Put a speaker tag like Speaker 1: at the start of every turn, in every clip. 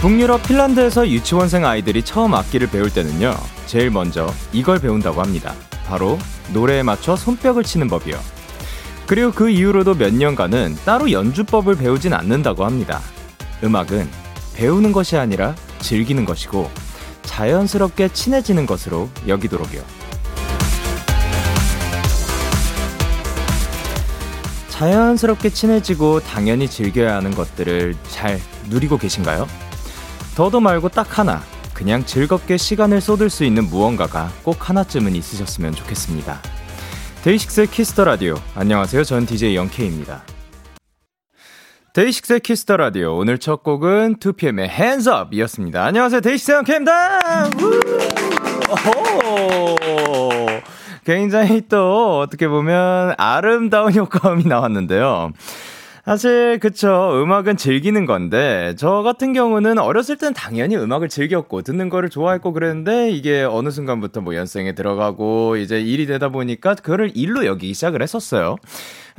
Speaker 1: 북유럽 핀란드에서 유치원생 아이들이 처음 악기를 배울 때는요, 제일 먼저 이걸 배운다고 합니다. 바로 노래에 맞춰 손뼉을 치는 법이요. 그리고 그 이후로도 몇 년간은 따로 연주법을 배우진 않는다고 합니다. 음악은 배우는 것이 아니라 즐기는 것이고 자연스럽게 친해지는 것으로 여기도록요. 자연스럽게 친해지고 당연히 즐겨야 하는 것들을 잘 누리고 계신가요? 더도 말고 딱 하나, 그냥 즐겁게 시간을 쏟을 수 있는 무언가가 꼭 하나쯤은 있으셨으면 좋겠습니다. 데이식스의 키스터 라디오. 안녕하세요. 전 DJ 영케입니다. DAY6의 Kiss the Radio. 오늘 첫 곡은 2PM의 Hands Up 이었습니다. 안녕하세요. DAY6 Young K입니다. 굉장히 또 어떻게 보면 아름다운 효과음이 나왔는데요. 사실 그쵸 음악은 즐기는 건데 저 같은 경우는 어렸을 땐 당연히 음악을 즐겼고 듣는 거를 좋아했고 그랬는데 이게 어느 순간부터 뭐 연습생에 들어가고 이제 일이 되다 보니까 그거를 일로 여기기 시작을 했었어요.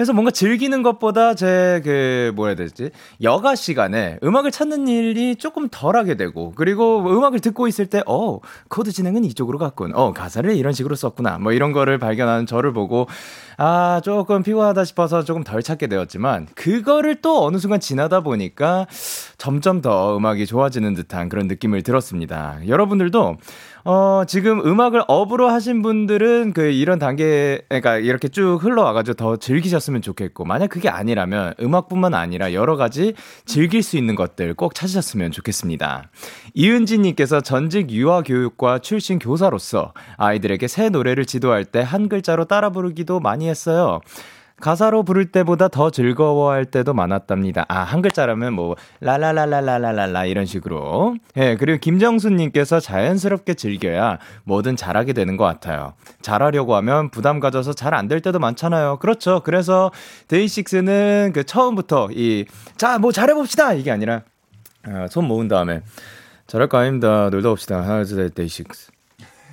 Speaker 1: 그래서 뭔가 즐기는 것보다 제 그 뭐라 해야 되지? 여가 시간에 음악을 찾는 일이 조금 덜하게 되고 그리고 음악을 듣고 있을 때 어 코드 진행은 이쪽으로 갔군. 어 가사를 이런 식으로 썼구나. 뭐 이런 거를 발견하는 저를 보고 아 조금 피곤하다 싶어서 조금 덜 찾게 되었지만 그거를 또 어느 순간 지나다 보니까 점점 더 음악이 좋아지는 듯한 그런 느낌을 들었습니다 여러분들도 어, 지금 음악을 업으로 하신 분들은 그 이런 단계, 그러니까 이렇게 쭉 흘러와가지고 더 즐기셨으면 좋겠고, 만약 그게 아니라면 음악뿐만 아니라 여러 가지 즐길 수 있는 것들 꼭 찾으셨으면 좋겠습니다. 이은지님께서 전직 유아교육과 출신 교사로서 아이들에게 새 노래를 지도할 때 한 글자로 따라 부르기도 많이 했어요. 가사로 부를 때보다 더 즐거워할 때도 많았답니다. 아, 한 글자라면 뭐, 라라라라라라라 이런 식으로. 예, 네, 그리고 김정수님께서 자연스럽게 즐겨야 뭐든 잘하게 되는 것 같아요. 잘하려고 하면 부담 가져서 잘 안 될 때도 많잖아요. 그렇죠. 그래서 데이식스는 그 처음부터 이, 자, 뭐 잘해봅시다! 이게 아니라, 아, 손 모은 다음에, 잘할 거 아닙니다. 놀다 봅시다. 하나, 둘, 셋, 데이식스.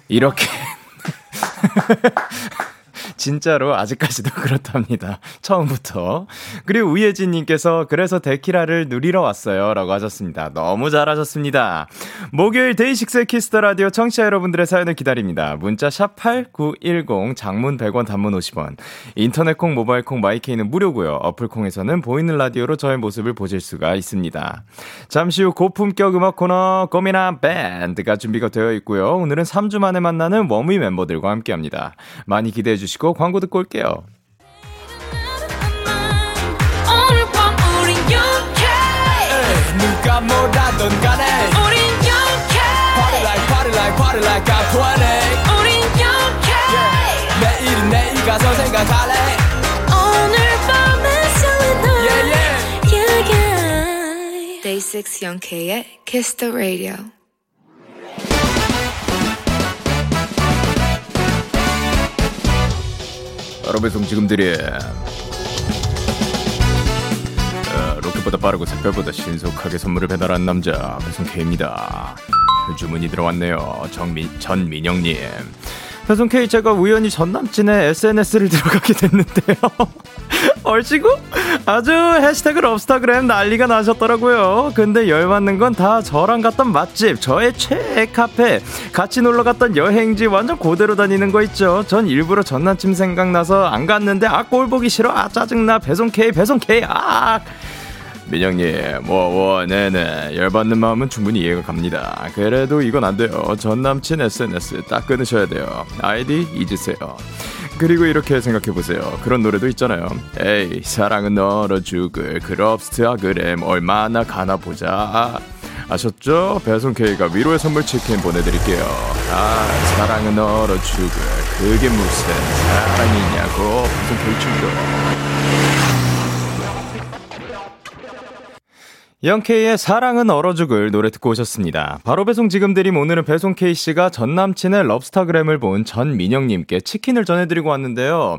Speaker 1: 이렇게. 진짜로 아직까지도 그렇답니다. 처음부터. 그리고 우예진님께서 그래서 데키라를 누리러 왔어요. 라고 하셨습니다. 너무 잘하셨습니다. 목요일 DAY6의 Kiss the Radio 청취자 여러분들의 사연을 기다립니다. 문자 샵8910 장문 100원 단문 50원. 인터넷 콩 모바일 콩 my K는 무료고요. 어플 콩에서는 보이는 라디오로 저의 모습을 보실 수가 있습니다. 잠시 후 고품격 음악 코너 꽃미남 밴드가 준비가 되어 있고요. 오늘은 3주 만에 만나는 워미 멤버들과 함께 합니다. 많이 기대해 주시고 광고 듣고 올게요. 누가 뭐라던 간에 우린 영케 Party like party like party like I'm 20 우린 영케 yeah. 내일은 내일 가서 생각할래 오늘 밤에 설레는 yeah, yeah. yeah, yeah. Day 6 영케의 Kiss the Radio 지금 드림 어, 로켓보다 빠르고 색깔보다 신속하게 선물을 배달한 남자 배송 K입니다. 주문이 들어왔네요. 정미, 전민영님. 배송 K 제가 우연히 전 남친의 SNS를 들어가게 됐는데요 얼씨구 아주 해시태그 럽스타그램 난리가 나셨더라고요. 근데 열받는 건 다 저랑 갔던 맛집, 저의 최애 카페, 같이 놀러 갔던 여행지 완전 고대로 다니는 거 있죠. 전 일부러 전 남친 생각나서 안 갔는데 아 꼴 보기 싫어. 아 짜증나. 배송 K, 배송 K. 아. 민영님, 뭐, 뭐, 네네. 열받는 마음은 충분히 이해가 갑니다. 그래도 이건 안 돼요. 전 남친 SNS 딱 끊으셔야 돼요. 아이디 잊으세요. 그리고 이렇게 생각해보세요. 그런 노래도 있잖아요. 에이, 사랑은 너로 죽을 그럽스트아그램 얼마나 가나 보자. 아셨죠? 배송 K가 위로의 선물 치킨 보내드릴게요. 아, 사랑은 너로 죽을 그게 무슨 사랑이냐고 배송 K 충격. 영케이의 사랑은 얼어 죽을 노래 듣고 오셨습니다. 바로 배송 지금 드림 오늘은 배송 K씨가 전 남친의 럽스타그램을 본 전민영님께 치킨을 전해드리고 왔는데요.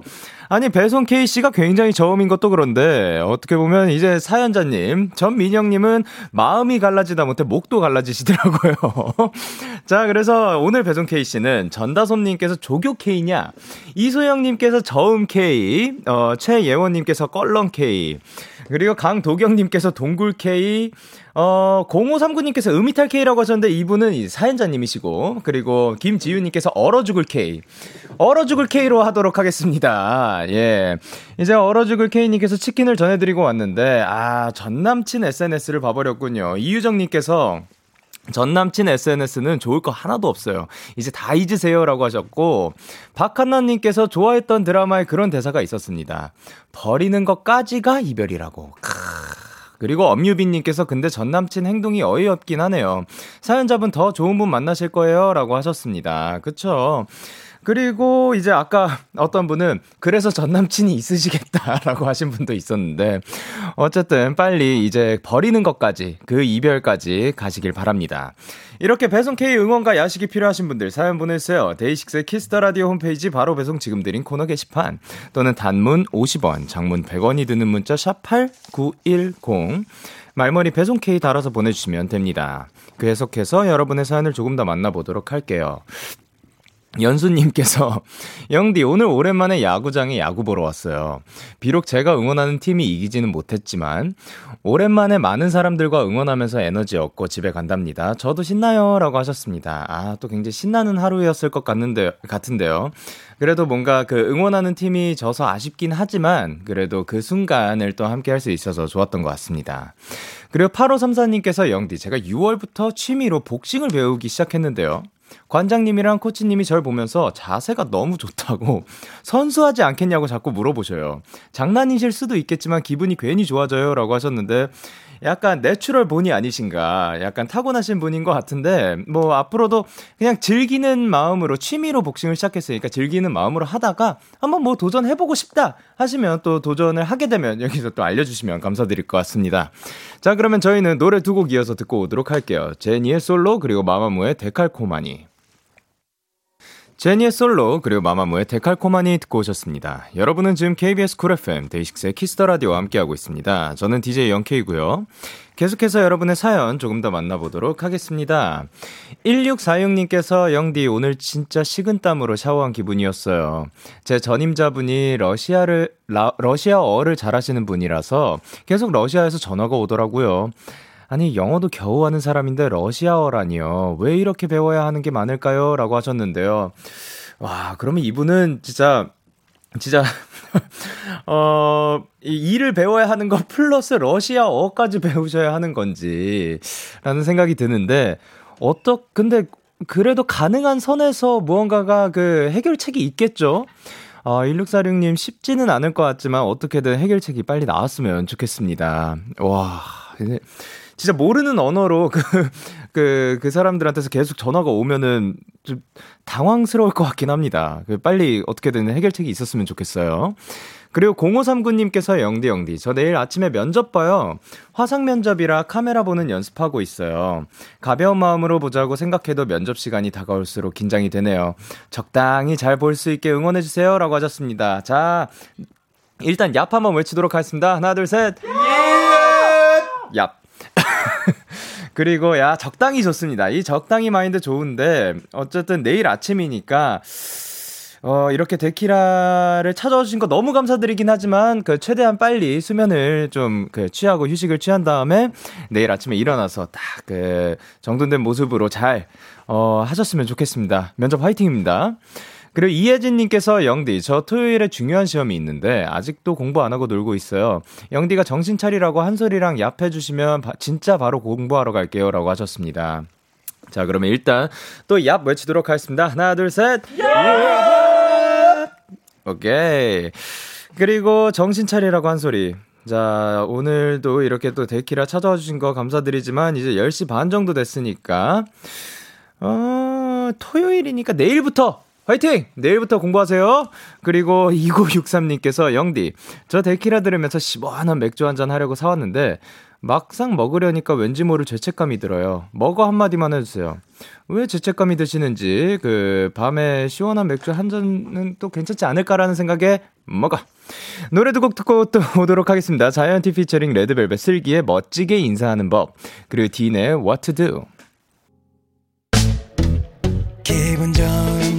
Speaker 1: 아니, 배송 K씨가 굉장히 저음인 것도 그런데, 어떻게 보면 이제 사연자님, 전민영님은 마음이 갈라지다 못해 목도 갈라지시더라고요. 자, 그래서 오늘 배송 K씨는 전다솜님께서 조교 K냐, 이소영님께서 저음 K, 어, 최예원님께서 껄렁 K, 그리고 강도경님께서 동굴 K, 어, 0539님께서 음이탈 K라고 하셨는데 이분은 사연자님이시고, 그리고 김지윤님께서 얼어 죽을 K. 얼어 죽을 K로 하도록 하겠습니다. 예. 이제 얼어 죽을 K님께서 치킨을 전해드리고 왔는데, 아, 전 남친 SNS를 봐버렸군요. 이유정님께서 전 남친 SNS는 좋을 거 하나도 없어요. 이제 다 잊으세요라고 하셨고 박한나님께서 좋아했던 드라마에 그런 대사가 있었습니다. 버리는 것까지가 이별이라고. 그리고 엄유빈님께서 근데 전 남친 행동이 어이없긴 하네요. 사연자분 더 좋은 분 만나실 거예요라고 하셨습니다. 그쵸? 그리고 이제 아까 어떤 분은 그래서 전 남친이 있으시겠다라고 하신 분도 있었는데 어쨌든 빨리 이제 버리는 것까지 그 이별까지 가시길 바랍니다. 이렇게 배송 K 응원과 야식이 필요하신 분들 사연 보내주세요. DAY6의 Kiss the Radio 홈페이지 바로 배송 지금 드린 코너 게시판 또는 단문 50원, 장문 100원이 드는 문자 샵 #8910 말머리 배송 K 달아서 보내주시면 됩니다. 계속해서 여러분의 사연을 조금 더 만나보도록 할게요. 연수님께서 영디 오늘 오랜만에 야구장에 야구 보러 왔어요. 비록 제가 응원하는 팀이 이기지는 못했지만 오랜만에 많은 사람들과 응원하면서 에너지 얻고 집에 간답니다. 저도 신나요라고 하셨습니다. 아 또 굉장히 신나는 하루였을 것 같는데 같은데요. 그래도 뭔가 그 응원하는 팀이 져서 아쉽긴 하지만 그래도 그 순간을 또 함께 할 수 있어서 좋았던 것 같습니다. 그리고 8534님께서 영디 제가 6월부터 취미로 복싱을 배우기 시작했는데요. 관장님이랑 코치님이 절 보면서 자세가 너무 좋다고 선수하지 않겠냐고 자꾸 물어보셔요. 장난이실 수도 있겠지만 기분이 괜히 좋아져요. 라고 하셨는데 약간 natural born이 아니신가. 약간 타고나신 분인 것 같은데, 뭐, 앞으로도 그냥 즐기는 마음으로, 취미로 복싱을 시작했으니까 즐기는 마음으로 하다가 한번 뭐 도전해보고 싶다 하시면 또 도전을 하게 되면 여기서 또 알려주시면 감사드릴 것 같습니다. 자, 그러면 저희는 노래 두 곡 이어서 듣고 오도록 할게요. 제니의 솔로, 그리고 마마무의 데칼코마니. 제니의 솔로 그리고 마마무의 데칼코마니 듣고 오셨습니다. 여러분은 지금 KBS 쿨 FM 데이식스의 키스터 라디오와 함께하고 있습니다. 저는 DJ Young K고요. 계속해서 여러분의 사연 조금 더 만나보도록 하겠습니다. 1646님께서 영디 오늘 진짜 식은땀으로 샤워한 기분이었어요. 제 전임자분이 러시아를 라, 러시아어를 잘하시는 분이라서 계속 러시아에서 전화가 오더라고요. 아니, 영어도 겨우 하는 사람인데 러시아어라니요. 왜 이렇게 배워야 하는 게 많을까요? 라고 하셨는데요. 와, 그러면 이분은 진짜, 진짜, 어, 이 일을 배워야 하는 거 플러스 러시아어까지 배우셔야 하는 건지, 라는 생각이 드는데, 어떻, 근데, 그래도 가능한 선에서 무언가가 그 해결책이 있겠죠? 아, 1646님 쉽지는 않을 것 같지만 어떻게든 해결책이 빨리 나왔으면 좋겠습니다. 와, 진짜 모르는 언어로 그, 그, 그 사람들한테서 계속 전화가 오면은 좀 당황스러울 것 같긴 합니다. 그 빨리 어떻게든 해결책이 있었으면 좋겠어요. 그리고 0539님께서 영디 영디 저 내일 아침에 면접 봐요. 화상 면접이라 카메라 보는 연습하고 있어요. 가벼운 마음으로 보자고 생각해도 면접 시간이 다가올수록 긴장이 되네요. 적당히 잘 볼 수 있게 응원해 주세요라고 하셨습니다. 자, 일단 얍 한번 외치도록 하겠습니다. 하나 둘 셋. 예! 얍. 그리고 야 적당히 좋습니다. 이 적당히 마인드 좋은데 어쨌든 내일 아침이니까 어, 이렇게 데키라를 찾아와 주신 거 너무 감사드리긴 하지만, 그, 최대한 빨리 수면을 좀, 그, 취하고 휴식을 취한 다음에, 내일 아침에 일어나서 딱, 그, 정돈된 모습으로 잘, 어, 하셨으면 좋겠습니다. 면접 화이팅입니다. 그리고 이혜진님께서 영디, 저 토요일에 중요한 시험이 있는데 아직도 공부 안 하고 놀고 있어요. 영디가 정신 차리라고 한 소리랑 얍 해주시면 바, 진짜 바로 공부하러 갈게요. 라고 하셨습니다. 자, 그러면 일단 또얍 외치도록 하겠습니다. 하나, 둘, 셋. 예! 오케이. 그리고 정신 차리라고 한 소리. 자, 오늘도 이렇게 또 데키라 찾아와 주신 거 감사드리지만 이제 10시 반 정도 됐으니까 어, 토요일이니까 내일부터 화이팅! 내일부터 공부하세요. 그리고 2963님께서 영디, 저 데키라 들으면서 시원한 맥주 한잔 하려고 사왔는데, 막상 먹으려니까 왠지 모를 죄책감이 들어요. 먹어 한마디만 해주세요. 왜 죄책감이 드시는지, 그, 밤에 시원한 맥주 한 잔은 또 괜찮지 않을까라는 생각에 먹어. 노래 두 곡 듣고 또 오도록 하겠습니다. 자이언티 피처링 레드벨벳 슬기의 멋지게 인사하는 법, 그리고 딘의 What to Do. 기분 좋은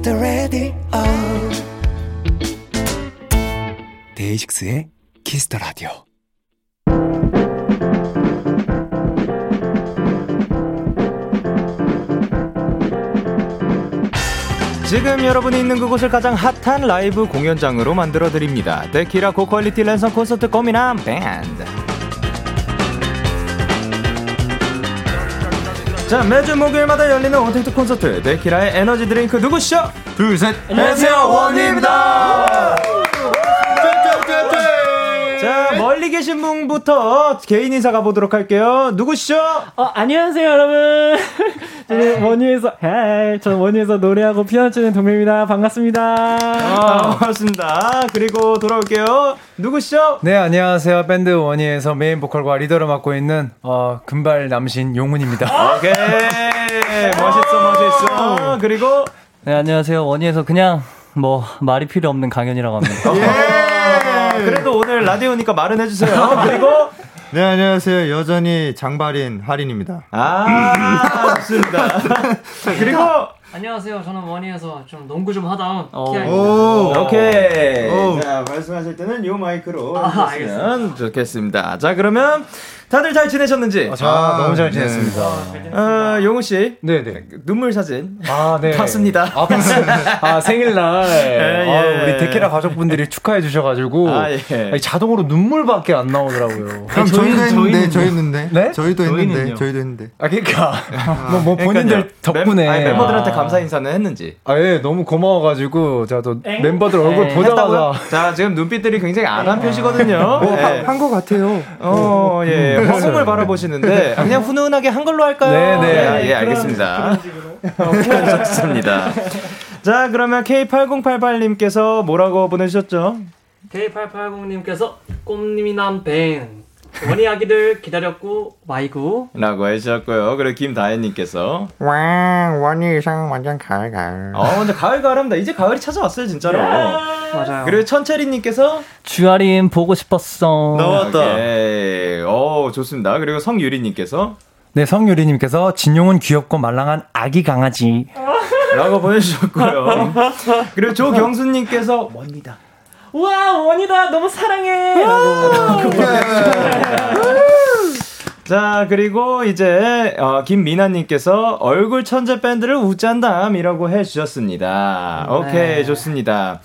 Speaker 1: Kiss the Radio 데이식스의 the Radio 지금 여러분이 있는 그곳을 가장 핫한 라이브 공연장으로 만들어 드립니다. 데키라 고퀄리티 랜선 콘서트 고민한 밴드. 자, 매주 목요일마다 열리는 원택트 콘서트 데키라의 에너지 드링크 누구시죠?
Speaker 2: 둘, 셋.
Speaker 1: 안녕하세요, 원위입니다. 자, 멀리 계신 분부터 개인 인사 가보도록 할게요. 누구시죠?
Speaker 3: 어, 안녕하세요, 여러분. 저는 원위에서, hey, 저는 원위에서 노래하고 피아노 치는 동명입니다. 반갑습니다.
Speaker 1: 아, 반갑습니다. 그리고 돌아올게요. 누구시죠?
Speaker 2: 네, 안녕하세요. 밴드 원위에서 메인 보컬과 리더를 맡고 있는, 어, 금발 남신 용훈입니다.
Speaker 1: 오케이. 멋있어, 멋있어. 그리고.
Speaker 3: 네, 안녕하세요. 원희에서 그냥, 뭐, 말이 필요 없는 강연이라고 합니다.
Speaker 1: 예. 그래도 오늘 라디오니까 말은 해주세요. 그리고
Speaker 4: 네, 안녕하세요. 여전히 장발인 할인입니다.
Speaker 1: 아, 좋습니다. 그리고
Speaker 5: 안녕하세요. 저는 원희에서 좀 농구 좀 하다
Speaker 1: 어.
Speaker 5: 키아입니다.
Speaker 1: 오케이. 오. 자, 말씀하실 때는 요 마이크로
Speaker 5: 아,
Speaker 1: 해주시면 좋겠습니다. 자, 그러면 다들 잘 지내셨는지?
Speaker 2: 아, 아 너무 잘 지냈습니다.
Speaker 1: 네. 어, 용우 씨.
Speaker 2: 네, 네.
Speaker 1: 눈물 사진.
Speaker 2: 아, 네.
Speaker 1: 봤습니다.
Speaker 2: 아, 봤습니다. 아, 생일날. 예, 예. 아, 우리 데키라 가족분들이 축하해 주셔가지고. 아, 예. 자동으로 눈물밖에 안 나오더라고요.
Speaker 4: 그럼 저희도 했는데, 저희 했는데.
Speaker 2: 네?
Speaker 4: 저희도 했는데, 저희도 했는데.
Speaker 2: 아, 그니까. 뭐, 뭐, 본인들 덕분에.
Speaker 1: 멤, 아니, 멤버들한테 감사 인사는 했는지.
Speaker 2: 아, 예, 너무 고마워가지고. 제가 또 멤버들 얼굴 에? 보자마자.
Speaker 1: 자, 지금 눈빛들이 굉장히 안한 표시거든요.
Speaker 4: 뭐, 네. 한것 같아요.
Speaker 1: 어, 예. 허공을 바라보시는데 그냥 훈훈하게 한 걸로 할까요?
Speaker 2: 네, 네.
Speaker 1: 아, 예, 알겠습니다. 좋습니다. 자, 그러면 K8088님께서 뭐라고 보내주셨죠?
Speaker 5: K880님께서 꽃미남 뱅 원희 아기들 기다렸고 와이구
Speaker 1: 라고 해주셨고요. 그리고 김다혜님께서
Speaker 4: 와 원희 이상 완전 가을가을.
Speaker 1: 어, 근데 가을가을합니다. 이제 가을이 찾아왔어요, 진짜로.
Speaker 5: 맞아요.
Speaker 1: 그리고 천채리님께서
Speaker 3: 주아림 보고 싶었어.
Speaker 1: 나왔다. 네, 어 좋습니다. 그리고 성유리님께서
Speaker 2: 네, 성유리님께서 진용은 귀엽고 말랑한 아기 강아지.
Speaker 1: 라고 보내주셨고요. 그리고 조경수님께서 원니다.
Speaker 3: 우와 원이다 너무 사랑해 라고
Speaker 1: 자 그리고 이제 어, 김미나님께서 얼굴 천재 밴드를 우짠담이라고 해주셨습니다. 네. 오케이 좋습니다.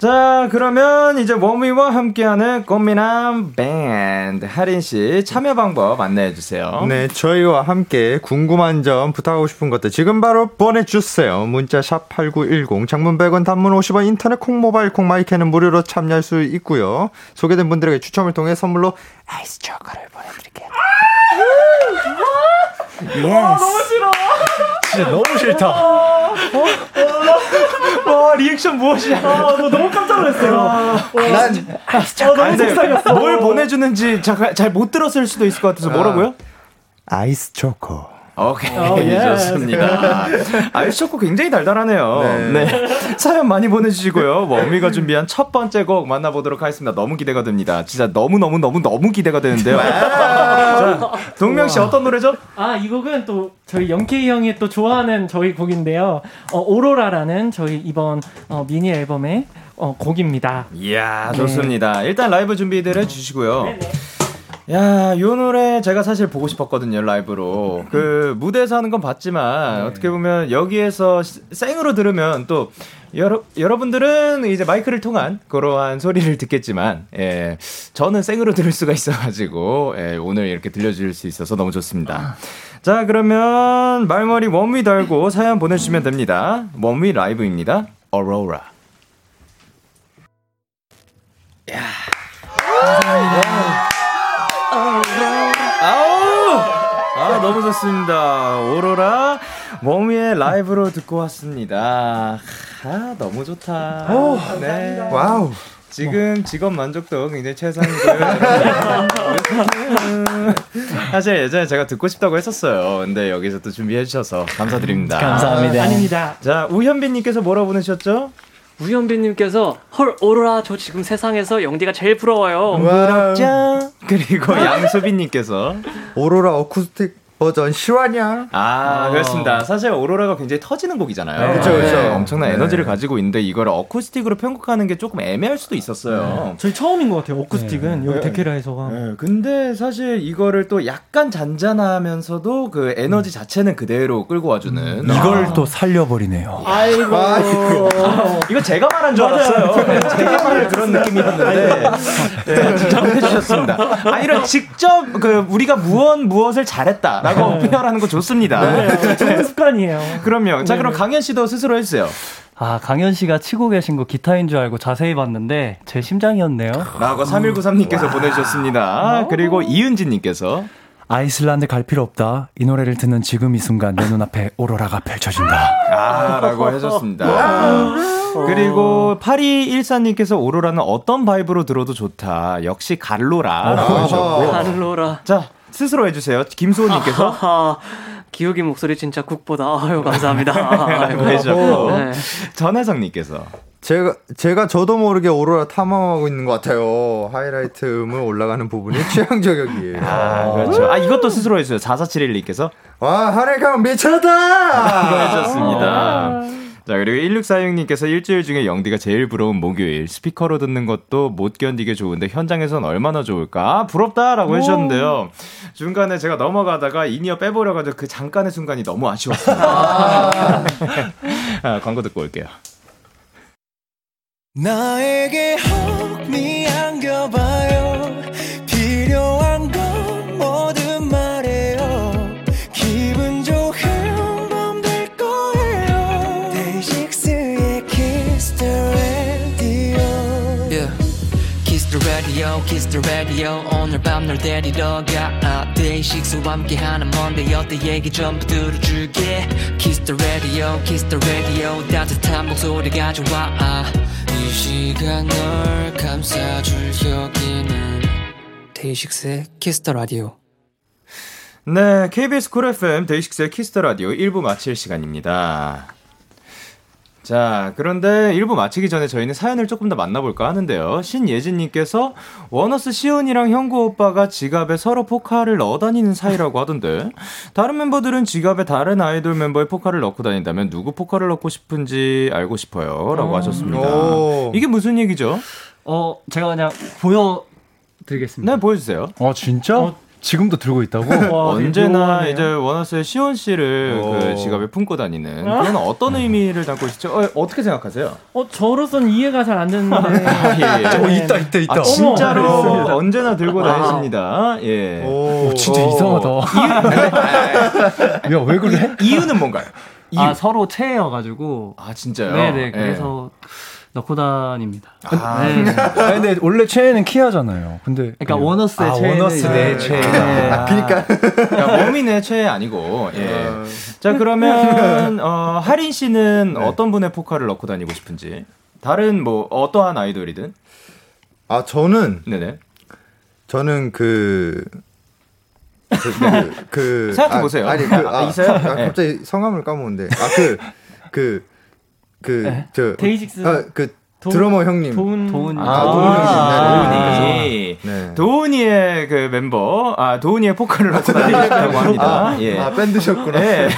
Speaker 1: 자, 그러면 이제 원위와 함께하는 꽃미남 밴드 하린 씨 참여 방법 안내해 주세요.
Speaker 4: 네, 저희와 함께 궁금한 점 부탁하고 싶은 것들 지금 바로 보내 주세요. 문자 샵8910 장문 100원 단문 50원 인터넷 콩 모바일 콩 my K는 무료로 참여할 수 있고요. 소개된 분들에게 추첨을 통해 선물로 아이스 초코를 보내 드릴게요.
Speaker 3: Yes. 아, 너무 싫어.
Speaker 2: 진짜 너무 싫다.
Speaker 1: 어? 와 리액션 무엇이야?
Speaker 3: 아, 너 너무 깜짝 놀랐어요.
Speaker 1: 난
Speaker 3: 아, 어, 너무 속상했어.
Speaker 1: 뭘 보내주는지 잘 못 들었을 수도 있을 것 같아서 뭐라고요?
Speaker 4: 아이스 초코.
Speaker 1: 오케이 Oh, yeah. 좋습니다. 아이스 초코 굉장히 달달하네요. 네. 네. 사연 많이 보내주시고요. 원위가 준비한 첫 번째 곡 만나보도록 하겠습니다. 너무 기대가 됩니다. 진짜 너무 너무 너무 너무 기대가 되는데요. 자, 동명 씨 어떤 노래죠?
Speaker 3: 아 이 곡은 또 저희 영케이 형이 또 좋아하는 저희 곡인데요. 어, 오로라라는 저희 이번 어, 미니 앨범의 어, 곡입니다.
Speaker 1: 이야 좋습니다. 네. 일단 라이브 준비들 해주시고요. 네네. 야, 요 노래 제가 사실 보고 싶었거든요, 라이브로. 그, 무대에서 하는 건 봤지만, 네. 어떻게 보면 여기에서 생으로 들으면 또, 여러, 여러분들은 이제 마이크를 통한 그러한 소리를 듣겠지만, 예, 저는 생으로 들을 수가 있어가지고, 예, 오늘 이렇게 들려줄 수 있어서 너무 좋습니다. 자, 그러면 말머리 원위 달고 사연 보내주시면 됩니다. 원위 라이브입니다. 오로라. 야. 감사합니다. 너무 좋습니다. 오로라 원위의 라이브로 듣고 왔습니다. 아, 너무 좋다. 오, 네. Wow. 지금 직업 만족도 굉장히 최상이고요. 사실 예전에 제가 듣고 싶다고 했었어요. 근데 여기서 또 준비해 주셔서 감사드립니다.
Speaker 3: 감사합니다. 아, 닙니다
Speaker 1: 자, 우현빈님께서 뭐라고 보내셨죠?
Speaker 5: 우현빈님께서 헐 오로라 저 지금 세상에서 영디가 제일 부러워요.
Speaker 1: 부럽죠? 그리고 양수빈님께서
Speaker 4: 오로라 어쿠스틱 버전 시와냐?
Speaker 1: 아, 어. 그렇습니다. 사실 오로라가 굉장히 터지는 곡이잖아요.
Speaker 4: 그렇죠, 그렇죠. 네,
Speaker 1: 엄청난 네. 에너지를 가지고 있는데 이걸 어쿠스틱으로 편곡하는 게 조금 애매할 수도 있었어요. 네.
Speaker 3: 저희 처음인 것 같아요. 어쿠스틱은 네. 여기 네. 데케라에서가.
Speaker 1: 네. 근데 사실 이거를 또 약간 잔잔하면서도 그 에너지 자체는 그대로 끌고 와주는 음.
Speaker 2: 이걸 아. 또 살려버리네요.
Speaker 3: 아이고, 아이고.
Speaker 1: 이거 제가 말한 줄 알았어요. 제가 말을 그런 느낌이었는데 네, 해주셨습니다. 아 이런 직접 그 우리가 무엇 무엇을 잘했다. 라고 네. 표현하는 거 좋습니다.
Speaker 3: 네, 좋은 습관이에요.
Speaker 1: 그럼요. 자, 그럼 강현 씨도 스스로 해주세요.
Speaker 6: 아, 강현 씨가 치고 계신 거 기타인 줄 알고 자세히 봤는데 제 심장이었네요.
Speaker 1: 라고 3193님께서 보내주셨습니다. 그리고 이은진님께서
Speaker 2: 아이슬란드 갈 필요 없다. 이 노래를 듣는 지금 이 순간 내 눈앞에 오로라가 펼쳐진다.
Speaker 1: 아, 라고 해줬습니다. 그리고 8214님께서 오로라는 어떤 바이브로 들어도 좋다. 역시 갈로라. 해주셨고.
Speaker 5: 갈로라.
Speaker 1: 자, 스스로 해주세요. 김소은님께서.
Speaker 5: 기욱이 목소리 진짜 국보다. 아유, 감사합니다.
Speaker 1: 해주셨고. 네. 전혜성님께서.
Speaker 4: 제가 제가 저도 모르게 오로라 탐험하고 있는 것 같아요. 하이라이트 음을 올라가는 부분이 취향 저격이에요.
Speaker 1: 아, 그렇죠. 아, 이것도 스스로 해주세요. 4471님께서.
Speaker 4: 와, 하늘강 미쳤다!
Speaker 1: 이거 해줬습니다. 자, 그리고 1646님께서 일주일 중에 영디가 제일 부러운 목요일. 스피커로 듣는 것도 못 견디게 좋은데 현장에선 얼마나 좋을까? 부럽다라고 해주셨는데요. 중간에 제가 넘어가다가 in-ear 빼버려가지고 그 잠깐의 순간이 너무 아쉬웠습니다. 아, 광고 듣고 올게요. 나에게 the radio. 오늘 밤 널 데리러 가. 데이식스와 함께하는 Monday 어때 얘기 전부 들어줄게. Kiss the radio, kiss the radio. 따뜻한 목소리가 좋아. 이 시간 널 감싸줄 여기는 데이식스의 키스 더 라디오. 네, KBS 쿨 FM 데이식스의 키스 더 라디오 1부 마칠 시간입니다. 자, 그런데 1부 마치기 전에 저희는 사연을 조금 더 만나볼까 하는데요. 신예진님께서 원어스 시온이랑 형구 오빠가 지갑에 서로 포카를 넣어 다니는 사이라고 하던데, 다른 멤버들은 지갑에 다른 아이돌 멤버의 포카를 넣고 다닌다면 누구 포카를 넣고 싶은지 알고 싶어요. 라고 어. 하셨습니다. 오. 이게 무슨 얘기죠?
Speaker 6: 어, 제가 그냥 보여 드리겠습니다.
Speaker 1: 네, 보여주세요.
Speaker 2: 아, 진짜? 어, 지금도 들고 있다고?
Speaker 1: 와, 언제나 이제 원어스의 시온 씨를 그 지갑에 품고 다니는 그건 어떤 의미를 담고 있죠? 어, 떻게 생각하세요?
Speaker 3: 어 저로서는 이해가 잘 안 되는데. 아,
Speaker 2: 예, 예. 어, 있다 있다 있다. 아,
Speaker 1: 진짜로 어머, 언제나 들고 다니십니다. 예.
Speaker 2: 오, 오 진짜 오. 이상하다. 야왜 그래?
Speaker 1: 이유는 뭔가요?
Speaker 6: 이유. 아 서로 체여가지고.
Speaker 1: 아 진짜요?
Speaker 6: 네네 예. 그래서. 예. 넣고 다닙니다.
Speaker 2: 아, 네. 아 근데 원래 최애는 키아잖아요. 근데
Speaker 6: 그러니까 그 원어스의
Speaker 2: 아,
Speaker 6: 최애.
Speaker 2: 원어스 내 최애.
Speaker 4: 아, 그러니까
Speaker 1: 그러니까 몸이내 최애 아니고. 예. 어... 자 그러면 어, 하린 씨는 네. 어떤 분의 포카를 넣고 다니고 싶은지. 다른 뭐 어떠한 아이돌이든.
Speaker 4: 아 저는
Speaker 1: 네네.
Speaker 4: 저는 그. 그, 그,
Speaker 1: 그 생각해 보세요.
Speaker 4: 아, 니 그, 아, 있어요? 아, 갑자기 네. 성함을 까먹는데. 아, 그, 그, 그 저
Speaker 3: 네. 데이식스
Speaker 4: 아, 그 도, 드러머 형님
Speaker 3: 도훈
Speaker 6: 도훈
Speaker 1: 아, 도훈 아, 도훈이 네. 도훈이의 그 멤버 아 도훈이의 포카를 맡고 다니셨다고 합니다.
Speaker 4: 아, 예. 아 밴드셨구나.
Speaker 1: 예.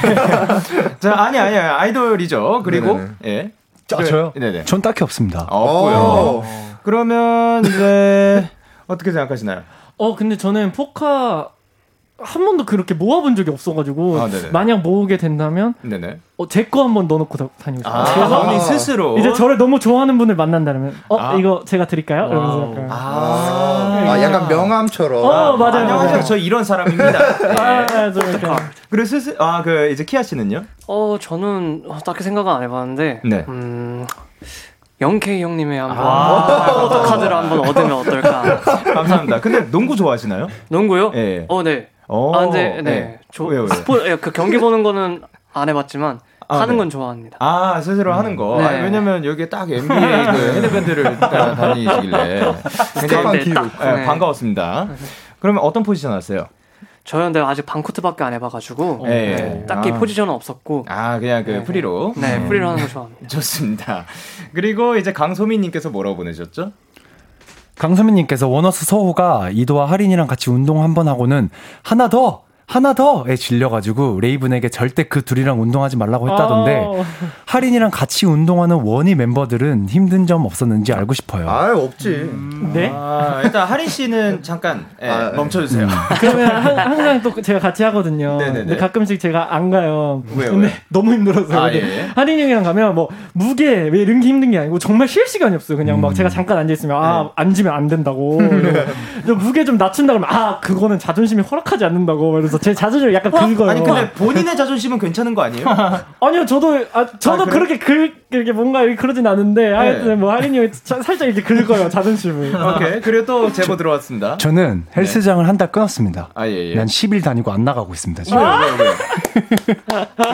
Speaker 1: 자 아니 아니 아이돌이죠. 그리고 네네네. 예.
Speaker 2: 아, 저요? 네네. 전 딱히 없습니다.
Speaker 1: 없고요. 그러면 이제 어떻게 생각하시나요?
Speaker 3: 어 근데 저는 포카 한 번도 그렇게 모아본 적이 없어가지고 아, 만약 모으게 된다면 네네. 어, 제거 한번 넣어놓고 다니고 싶어요. 아,
Speaker 1: 본인 스스로
Speaker 3: 이제 저를 너무 좋아하는 분을 만난다면 어 아. 이거 제가 드릴까요? 이러면서
Speaker 4: 약간 아, 아 약간 명함처럼.
Speaker 3: 어 맞아요. 안녕하세요.
Speaker 1: 저 이런 사람입니다. 네. 아, 저 그리고 스스 아그 이제 키아 씨는요?
Speaker 5: 어 저는 딱히 생각은 안 해봤는데. 네. 음. 영케이 형님의 한번 아~ 포토 카드를 한번 얻으면 어떨까?
Speaker 1: 감사합니다. 근데 농구 좋아하시나요?
Speaker 5: 농구요? 네. 어, 네. 오, 아, 근데 네. 네. 조, 왜요, 왜요? 스포 예, 그 경기 보는 거는 안 해봤지만 아, 하는 네. 건 좋아합니다.
Speaker 1: 아 스스로 음. 하는 거. 네. 아니, 왜냐면 여기 딱 NBA 그 헤드밴드를 다니시길래 굉장히 딱, 네, 반가웠습니다. 그러면 어떤 포지션 하세요?
Speaker 5: 저는 아직 반코트밖에 안 해봐가지고 네. 네. 딱히 아. 포지션은 없었고
Speaker 1: 아 그냥 그 네. free로
Speaker 5: 네 free로 하는 거 좋아합니다.
Speaker 1: 좋습니다. 그리고 이제 강소민님께서 뭐라고 보내셨죠?
Speaker 2: 강소민님께서 원어스 서호가 이도와 하린이랑 같이 운동 한번 하고는 하나 더 하나 더에 질려가지고 레이븐에게 절대 그 둘이랑 운동하지 말라고 했다던데 어. 하린이랑 같이 운동하는 원위 멤버들은 힘든 점 없었는지 알고 싶어요.
Speaker 4: 아 없지. 음.
Speaker 3: 네?
Speaker 1: 아, 일단 하린 씨는 잠깐 예, 아, 멈춰주세요. 음.
Speaker 3: 그러면 항상 또 제가 같이 하거든요. 네네네. 근데 가끔씩 제가 안 가요.
Speaker 1: 왜요? 근데 왜?
Speaker 3: 너무 힘들어서. 아, 예. 할인 형이랑 가면 뭐 무게 왜 이런 게 힘든 게 아니고 정말 쉴 시간이 없어요. 그냥 음. 막 제가 잠깐 앉아 있으면 아 네. 앉으면 안 된다고. 무게 좀 낮춘다 그러면 아 그거는 자존심이 허락하지 않는다고. 그래서 제 자존심 약간 긁어요.
Speaker 1: 아니 근데 본인의 자존심은 괜찮은 거 아니에요?
Speaker 3: 아니요, 저도 아, 저도 아, 그래? 그렇게 긁 이렇게 뭔가 그러진 않은데 네. 하여튼 뭐 할인이 살짝 이렇게 긁어요 자존심을.
Speaker 1: 오케이. 그리고 또 제보 들어왔습니다.
Speaker 2: 저는 헬스장을 네. 한달 끊었습니다. 아 예, 예. 난 10일 다니고 안 나가고 있습니다. 지금.
Speaker 1: 왜요, 왜요?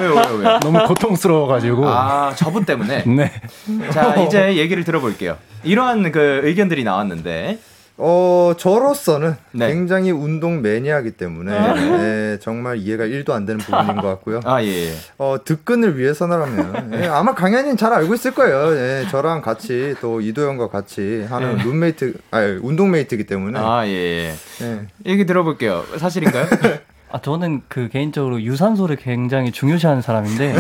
Speaker 1: 왜요, 왜요, 왜요?
Speaker 2: 너무 고통스러워가지고.
Speaker 1: 아 저분 때문에.
Speaker 2: 네.
Speaker 1: 자 이제 얘기를 들어볼게요. 이러한 그 의견들이 나왔는데
Speaker 4: 어, 저로서는 네. 굉장히 운동 매니아이기 때문에 아. 네, 정말 이해가 1도 안 되는 부분인 것 같고요.
Speaker 1: 아, 예. 예.
Speaker 4: 어, 득근을 위해서라면 예, 아마 강현이는 잘 알고 있을 거예요. 예, 저랑 같이 또 이도현과 같이 하는 예. 룸메이트, 아, 운동메이트이기 때문에.
Speaker 1: 아, 예. 예. 예. 얘기 들어볼게요. 사실인가요?
Speaker 6: 아 저는 그 개인적으로 유산소를 굉장히 중요시하는 사람인데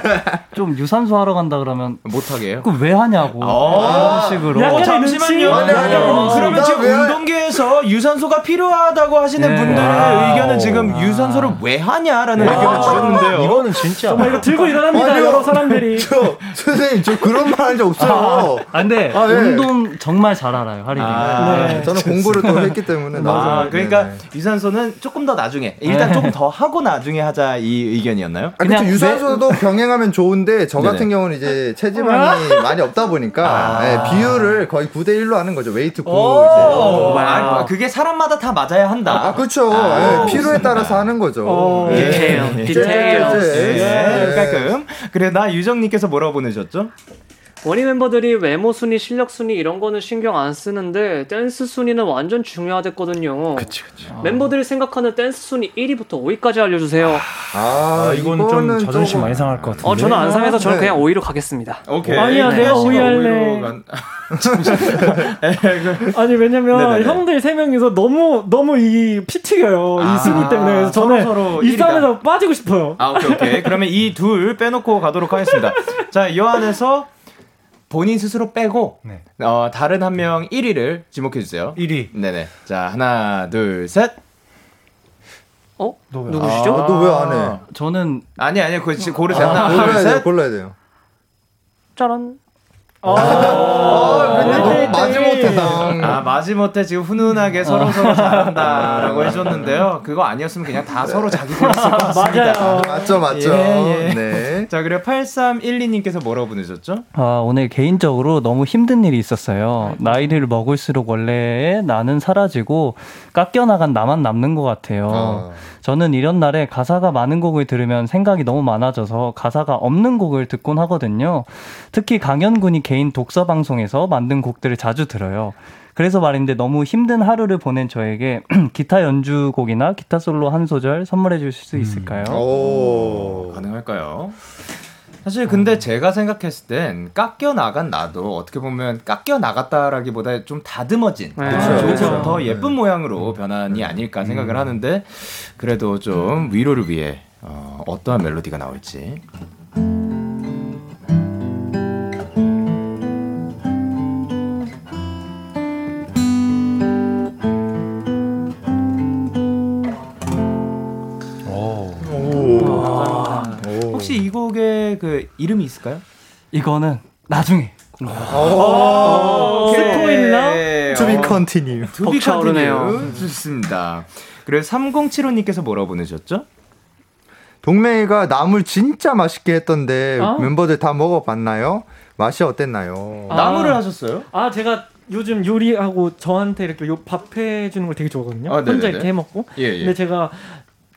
Speaker 6: 좀 유산소 하러 간다 그러면
Speaker 1: 못하게 해요?
Speaker 6: 그왜 하냐고 아~ 이런 식으로.
Speaker 1: 어, 잠시만요. 아니, 아니, 아니, 그러면 지금 운동계에서 유산소가 필요하다고 하시는 네. 분들의 와 의견은 지금 유산소를 왜 하냐라는 의견을 주셨는데요.
Speaker 2: 이거는 진짜.
Speaker 3: 정말 이거 들고 일어납니다 아니요. 여러 사람들이.
Speaker 4: 저 선생님 저 그런 말 한 적 없어요.
Speaker 6: 아, 근데 아, 네. 운동 정말 잘 알아요 하리님 아,
Speaker 4: 네. 저는 공부를 또 했기 때문에
Speaker 1: 아, 그러니까 유산소는 조금 더 나중에 일단 조금 더 하고 나중에 하자 이 의견이었나요?
Speaker 4: 아, 그냥 유산소도 네. 병행하면 좋은데 저 같은 네네. 경우는 이제 체지방이 많이 없다 보니까 아~ 네, 비율을 거의 9대 1로 하는 거죠. 웨이트 9. 이제.
Speaker 1: 아, 그게 사람마다 다 맞아야 한다.
Speaker 4: 아, 그렇죠. 네, 필요에 따라서 하는 거죠.
Speaker 5: 디테일. 디테일.
Speaker 1: 깔끔. 그래 나 유정님께서 뭐라고 보내셨죠?
Speaker 5: 원위 멤버들이 외모 순위, 실력 순위 이런 거는 신경 안 쓰는데 댄스 순위는 완전 중요하댔거든요.
Speaker 1: 그치 그치.
Speaker 5: 아. 멤버들이 생각하는 댄스 순위 1위부터 5위까지 알려주세요.
Speaker 2: 아, 아 이건 좀 자존심 좀... 많이 상할 것 같은데.
Speaker 5: 어 저는 안 상해서 저는 네. 그냥 5위로 가겠습니다.
Speaker 1: 오케이.
Speaker 3: 아니야 네. 내가 5위 할래. 간... 아니 왜냐면 네네네. 형들 세 명이서 너무 너무 이 피 튀겨요 아, 이 순위 때문에 그래서 저는 서로 이 싸움에서 빠지고 싶어요.
Speaker 1: 아 오케이 오케이 그러면 이 둘 빼놓고 가도록 하겠습니다. 자이 안에서 본인 스스로 빼고 네. 어, 다른 한 명 1위를 지목해 주세요.
Speaker 2: 1위.
Speaker 1: 네네. 자 하나 둘 셋.
Speaker 5: 어? 누구시죠?
Speaker 4: 아, 너왜 안 해?
Speaker 6: 저는
Speaker 1: 아니 아니 그 고르세요. 아, 하나
Speaker 4: 골라야 돼요. 골라야 돼요.
Speaker 5: 짜란.
Speaker 4: 아, 아, 마지못해 당.
Speaker 1: 아 마지못해 지금 훈훈하게 서로 서로 잘한다라고 해줬는데요. 그거 아니었으면 그냥 다 서로 자기 골랐을 것 같습니다.
Speaker 3: 맞아요.
Speaker 4: 맞죠, 맞죠. 예, 예. 네.
Speaker 1: 자 그리고 8312님께서 뭐라고 보내셨죠?
Speaker 6: 아 오늘 개인적으로 너무 힘든 일이 있었어요. 나이를 먹을수록 원래 나는 사라지고 깎여 나간 나만 남는 것 같아요. 아. 저는 이런 날에 가사가 많은 곡을 들으면 생각이 너무 많아져서 가사가 없는 곡을 듣곤 하거든요. 특히 강현군이 개인 독서 방송에서 만든 곡들을 자주 들어요. 그래서 말인데 너무 힘든 하루를 보낸 저에게 기타 연주곡이나 기타 솔로 한 소절 선물해 주실 수 음. 있을까요? 음.
Speaker 1: 오, 가능할까요? 사실 근데 제가 생각했을 땐 깎여 나간 나도 어떻게 보면 깎여 나갔다라기보다 좀 다듬어진 네. 그렇죠. 더 네. 예쁜 네. 모양으로 변환이 아닐까 생각을 음. 하는데 그래도 좀 위로를 위해 어, 어떠한 멜로디가 나올지 혹시 이 곡의 그 이름이 있을까요?
Speaker 6: 이거는 나중에.
Speaker 3: 스포일러?
Speaker 4: To be continue.
Speaker 1: To be continue. 좋습니다. 그리고 3075님께서 뭐라고 보내셨죠?
Speaker 4: 동맹이가 나물 진짜 맛있게 했던데 아? 멤버들 다 먹어봤나요? 맛이 어땠나요?
Speaker 1: 아. 나물을 하셨어요?
Speaker 3: 아 제가 요즘 요리하고 저한테 이렇게 밥 해주는 걸 되게 좋아하거든요. 아, 혼자 이렇게 해먹고. 예, 예. 근데 제가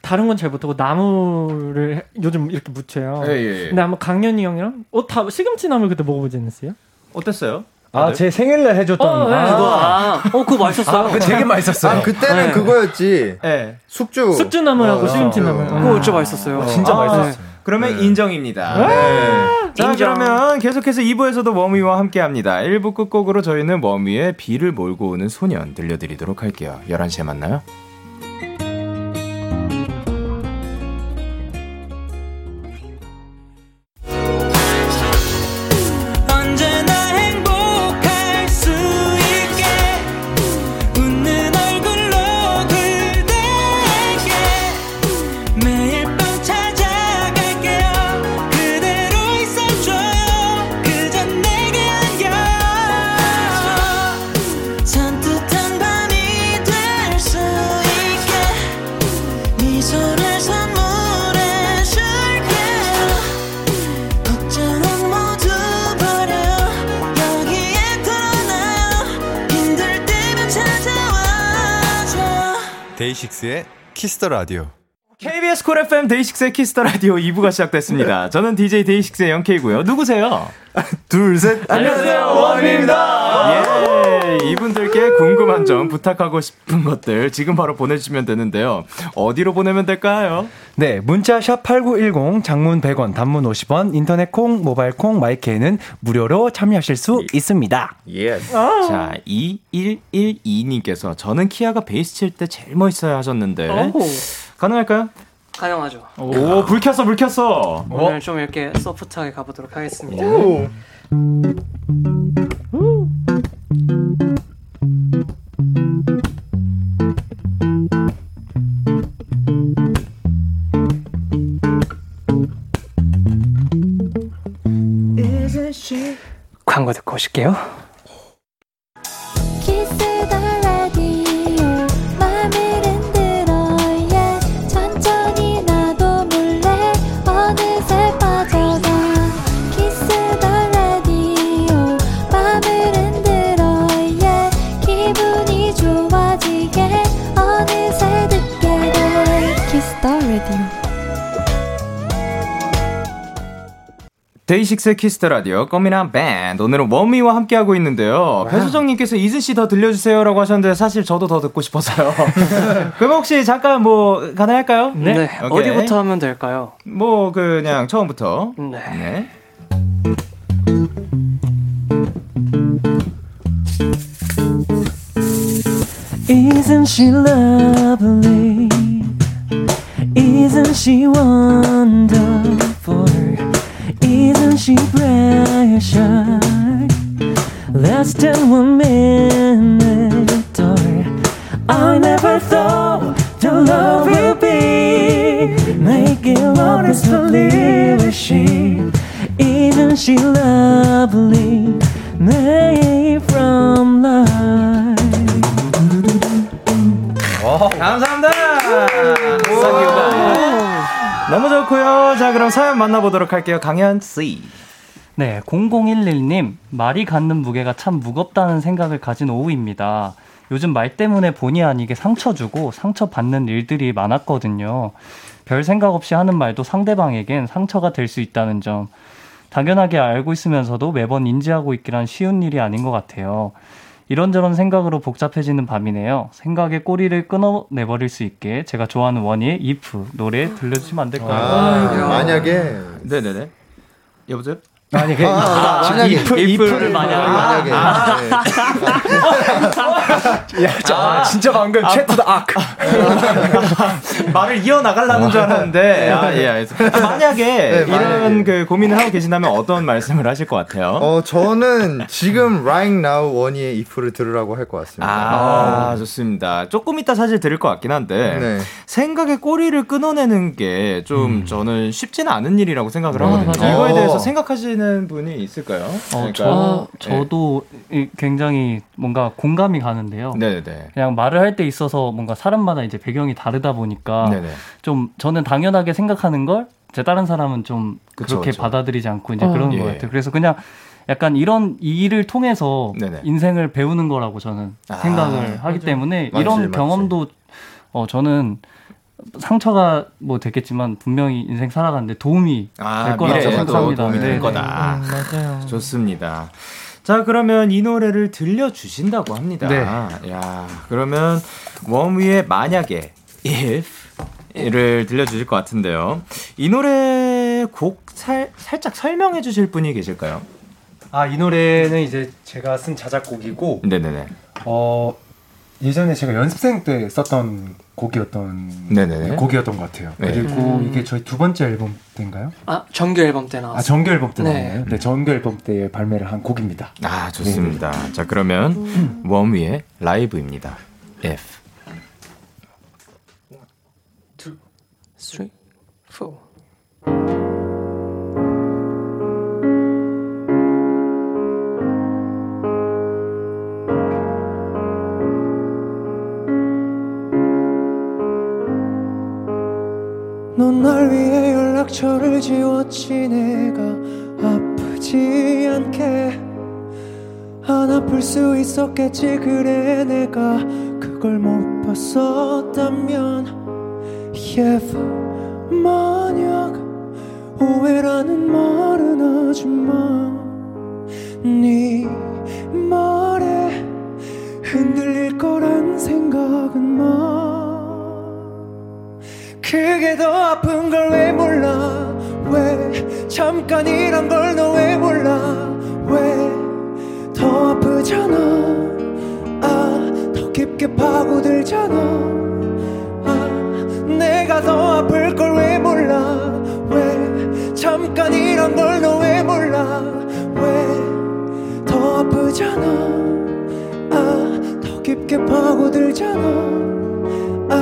Speaker 3: 다른 건 잘 못하고 나물을 요즘 이렇게 묻혀요. 예, 예, 예. 근데 아마 강현이 형이랑 어다 시금치 나물 그때 먹어보지 않았어요?
Speaker 1: 어땠어요?
Speaker 2: 아, 제 생일날 해줬던.
Speaker 3: 어, 네. 아, 아, 어, 그거 맛있었어요. 아,
Speaker 2: 그거 되게 맛있었어요.
Speaker 4: 아, 그때는 네. 그거였지. 네. 숙주.
Speaker 3: 숙주 나물하고 어, 시금치 나물.
Speaker 5: 어, 그거 진짜 맛있었어요.
Speaker 1: 진짜 아, 맛있었어요. 그러면 네. 인정입니다. 네. 자, 인정. 그러면 계속해서 2부에서도 워미와 함께 합니다. 1부 끝곡으로 저희는 워미의 비를 몰고 오는 소년 들려드리도록 할게요. 11시에 만나요.
Speaker 7: 키스터 라디오.
Speaker 1: KBS 콜 FM 데이식스의 키스 더 라디오 2부가 시작됐습니다. 저는 DJ 데이식스의 영케이고요. 누구세요?
Speaker 4: 둘, 셋.
Speaker 1: 안녕하세요. 원위입니다. 예. 이분들께 궁금한 점, 부탁하고 싶은 것들 지금 바로 보내주시면 되는데요. 어디로 보내면 될까요?
Speaker 2: 네, 문자 샵8910, 장문 100원, 단문 50원, 인터넷 콩, 모바일 콩, 마이케이는 무료로 참여하실 수 있습니다.
Speaker 1: 예. 아. 자, 2112님께서 저는 키아가 베이스 칠 때 제일 멋있어요 하셨는데 오. 가능할까요?
Speaker 5: 가능하죠.
Speaker 1: 오, 불 켰어, 불 켰어.
Speaker 5: 오늘 어? 좀 이렇게 소프트하게 가보도록 하겠습니다. 오. 광고 듣고 오실게요.
Speaker 1: 데이식스의 키스 더 라디오 꼬미나 밴드 오늘은 원위와 함께하고 있는데요. 배수정님께서 Isn't she 더 들려주세요라고 하셨는데 사실 저도 더 듣고 싶어서요. 그럼 혹시 잠깐 뭐 가능할까요?
Speaker 5: 네. 네. 어디부터 하면 될까요?
Speaker 1: 뭐 그냥 처음부터. 네. 네.
Speaker 8: Isn't she lovely? Isn't she wonderful? Isn't she precious? Less than one minute or I never thought the love would be Making honest believe is she Isn't she lovely? Made from life
Speaker 1: 감사합니다. 너무 좋고요. 자, 그럼 사연 만나보도록 할게요. 강현 씨.
Speaker 6: 네, 0011님 말이 갖는 무게가 참 무겁다는 생각을 가진 오후입니다. 요즘 말 때문에 본의 아니게 상처 주고 상처 받는 일들이 많았거든요. 별 생각 없이 하는 말도 상대방에겐 상처가 될 수 있다는 점 당연하게 알고 있으면서도 매번 인지하고 있기란 쉬운 일이 아닌 것 같아요. 이런저런 생각으로 복잡해지는 밤이네요. 생각의 꼬리를 끊어내버릴 수 있게 제가 좋아하는 원희의 if 노래 들려주시면 안 될까요? 아,
Speaker 4: 만약에
Speaker 1: 네네네 여보세요?
Speaker 2: 아니, 그, 아, 아, 만약에 이프, 이프를 만약에. 아, 네. 야, 저, 아, 진짜 방금 아, 채트다 악.
Speaker 1: 말을 이어 나가려는 줄 알았는데. 아, 예, 알겠습니다. 만약에 네, 이런 만약에. 그 고민을 하고 계신다면 어떤 말씀을 하실 것 같아요?
Speaker 4: 어, 저는 지금 right now 원희의 이프를 들으라고 할 것 같습니다.
Speaker 1: 아, 좋습니다. 조금 이따 사실 들을 것 같긴 한데 네. 생각의 꼬리를 끊어내는 게좀 음. 저는 쉽지는 않은 일이라고 생각을 하거든요. 이거에 대해서 생각하시 하시는 분이 있을까요?
Speaker 6: 어, 저, 저도 네. 굉장히 뭔가 공감이 가는데요. 네네. 그냥 말을 할 때 있어서 뭔가 사람마다 이제 배경이 다르다 보니까 네네. 좀 저는 당연하게 생각하는 걸 제 다른 사람은 좀 그쵸, 그렇게 그쵸. 받아들이지 않고 이제 어. 그런 예. 것 같아요. 그래서 그냥 약간 이런 일을 통해서 네네. 인생을 배우는 거라고 저는 아, 생각을 하기 맞아. 때문에 맞지, 이런 맞지. 경험도 어 저는 상처가 뭐 됐겠지만 분명히 인생 살아가는데 도움이 아, 될 거라고 생각합니다.
Speaker 1: 도움이 될 네. 거다. 음, 맞아요. 좋습니다. 자 그러면 이 노래를 들려주신다고 합니다. 네. 야 그러면 웜위의 만약에 if를 들려주실 것 같은데요. 이 노래 곡 살, 살짝 설명해 주실 분이 계실까요?
Speaker 2: 아이 노래는 이제 제가 쓴 자작곡이고 네네네. 어 예전에 제가 연습생 때 썼던 곡이었던 네네네. 곡이었던 것 같아요. 네. 그리고 음. 이게 저희 두 번째 앨범 때인가요?
Speaker 5: 아 정규 앨범 때 나왔어요.
Speaker 2: 아 정규 앨범 때 네. 나왔나요? 네, 정규 앨범 때 발매를 한 곡입니다.
Speaker 1: 아 좋습니다. 네. 자 그러면 음. 웜위의 라이브입니다. F. One, two, three, four.
Speaker 8: 연락처를 지웠지 내가 아프지 않게. 안 아플 수 있었겠지. 그래 내가 그걸 못 봤었다면. Yeah, 만약 오해라는 말은 하지마 네 말에 흔들릴 거란 생각은 마. 그게 더 아픈 걸 왜 몰라 왜 잠깐이란 걸 너 왜 몰라? 왜 더 아프잖아? 아 더 깊게 파고들잖아. 아 내가 더 아플 걸 왜 몰라? 왜 잠깐이란 걸 너 왜 몰라? 왜 더 아프잖아? 아 더 깊게 파고들잖아. 아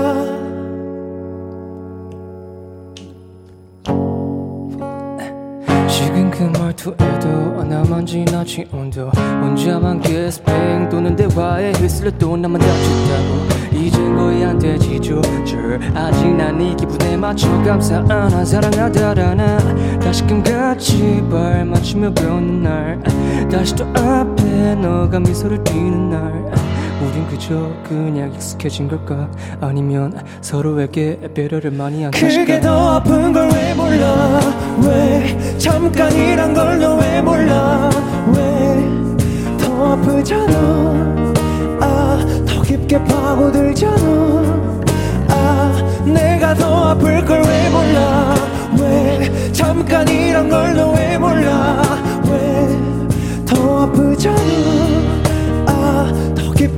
Speaker 8: 그 말투에도 나만 지나치 온도 혼자만 게스팽 도는 대화에 또 나만 다쳤다고. 이젠 거의 안 되지 조절. 아직 난 이 기분에 맞춰 감사 안아 사랑하다라나. 다시금 같이 발 맞추며 배우는 날 다시 또 앞에 너가 미소를 띠는 날 우린 그저 그냥 익숙해진 걸까? 아니면 서로에게 배려를 많이 한 것일까? 그게 더 아픈 걸 왜 몰라? 왜 잠깐이란 걸 너 왜 몰라? 왜 더 아프잖아? 아 더 깊게 파고들잖아? 아 내가 더 아플 걸 왜 몰라? 왜 잠깐이란 걸너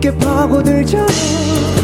Speaker 8: 깊게 파고들잖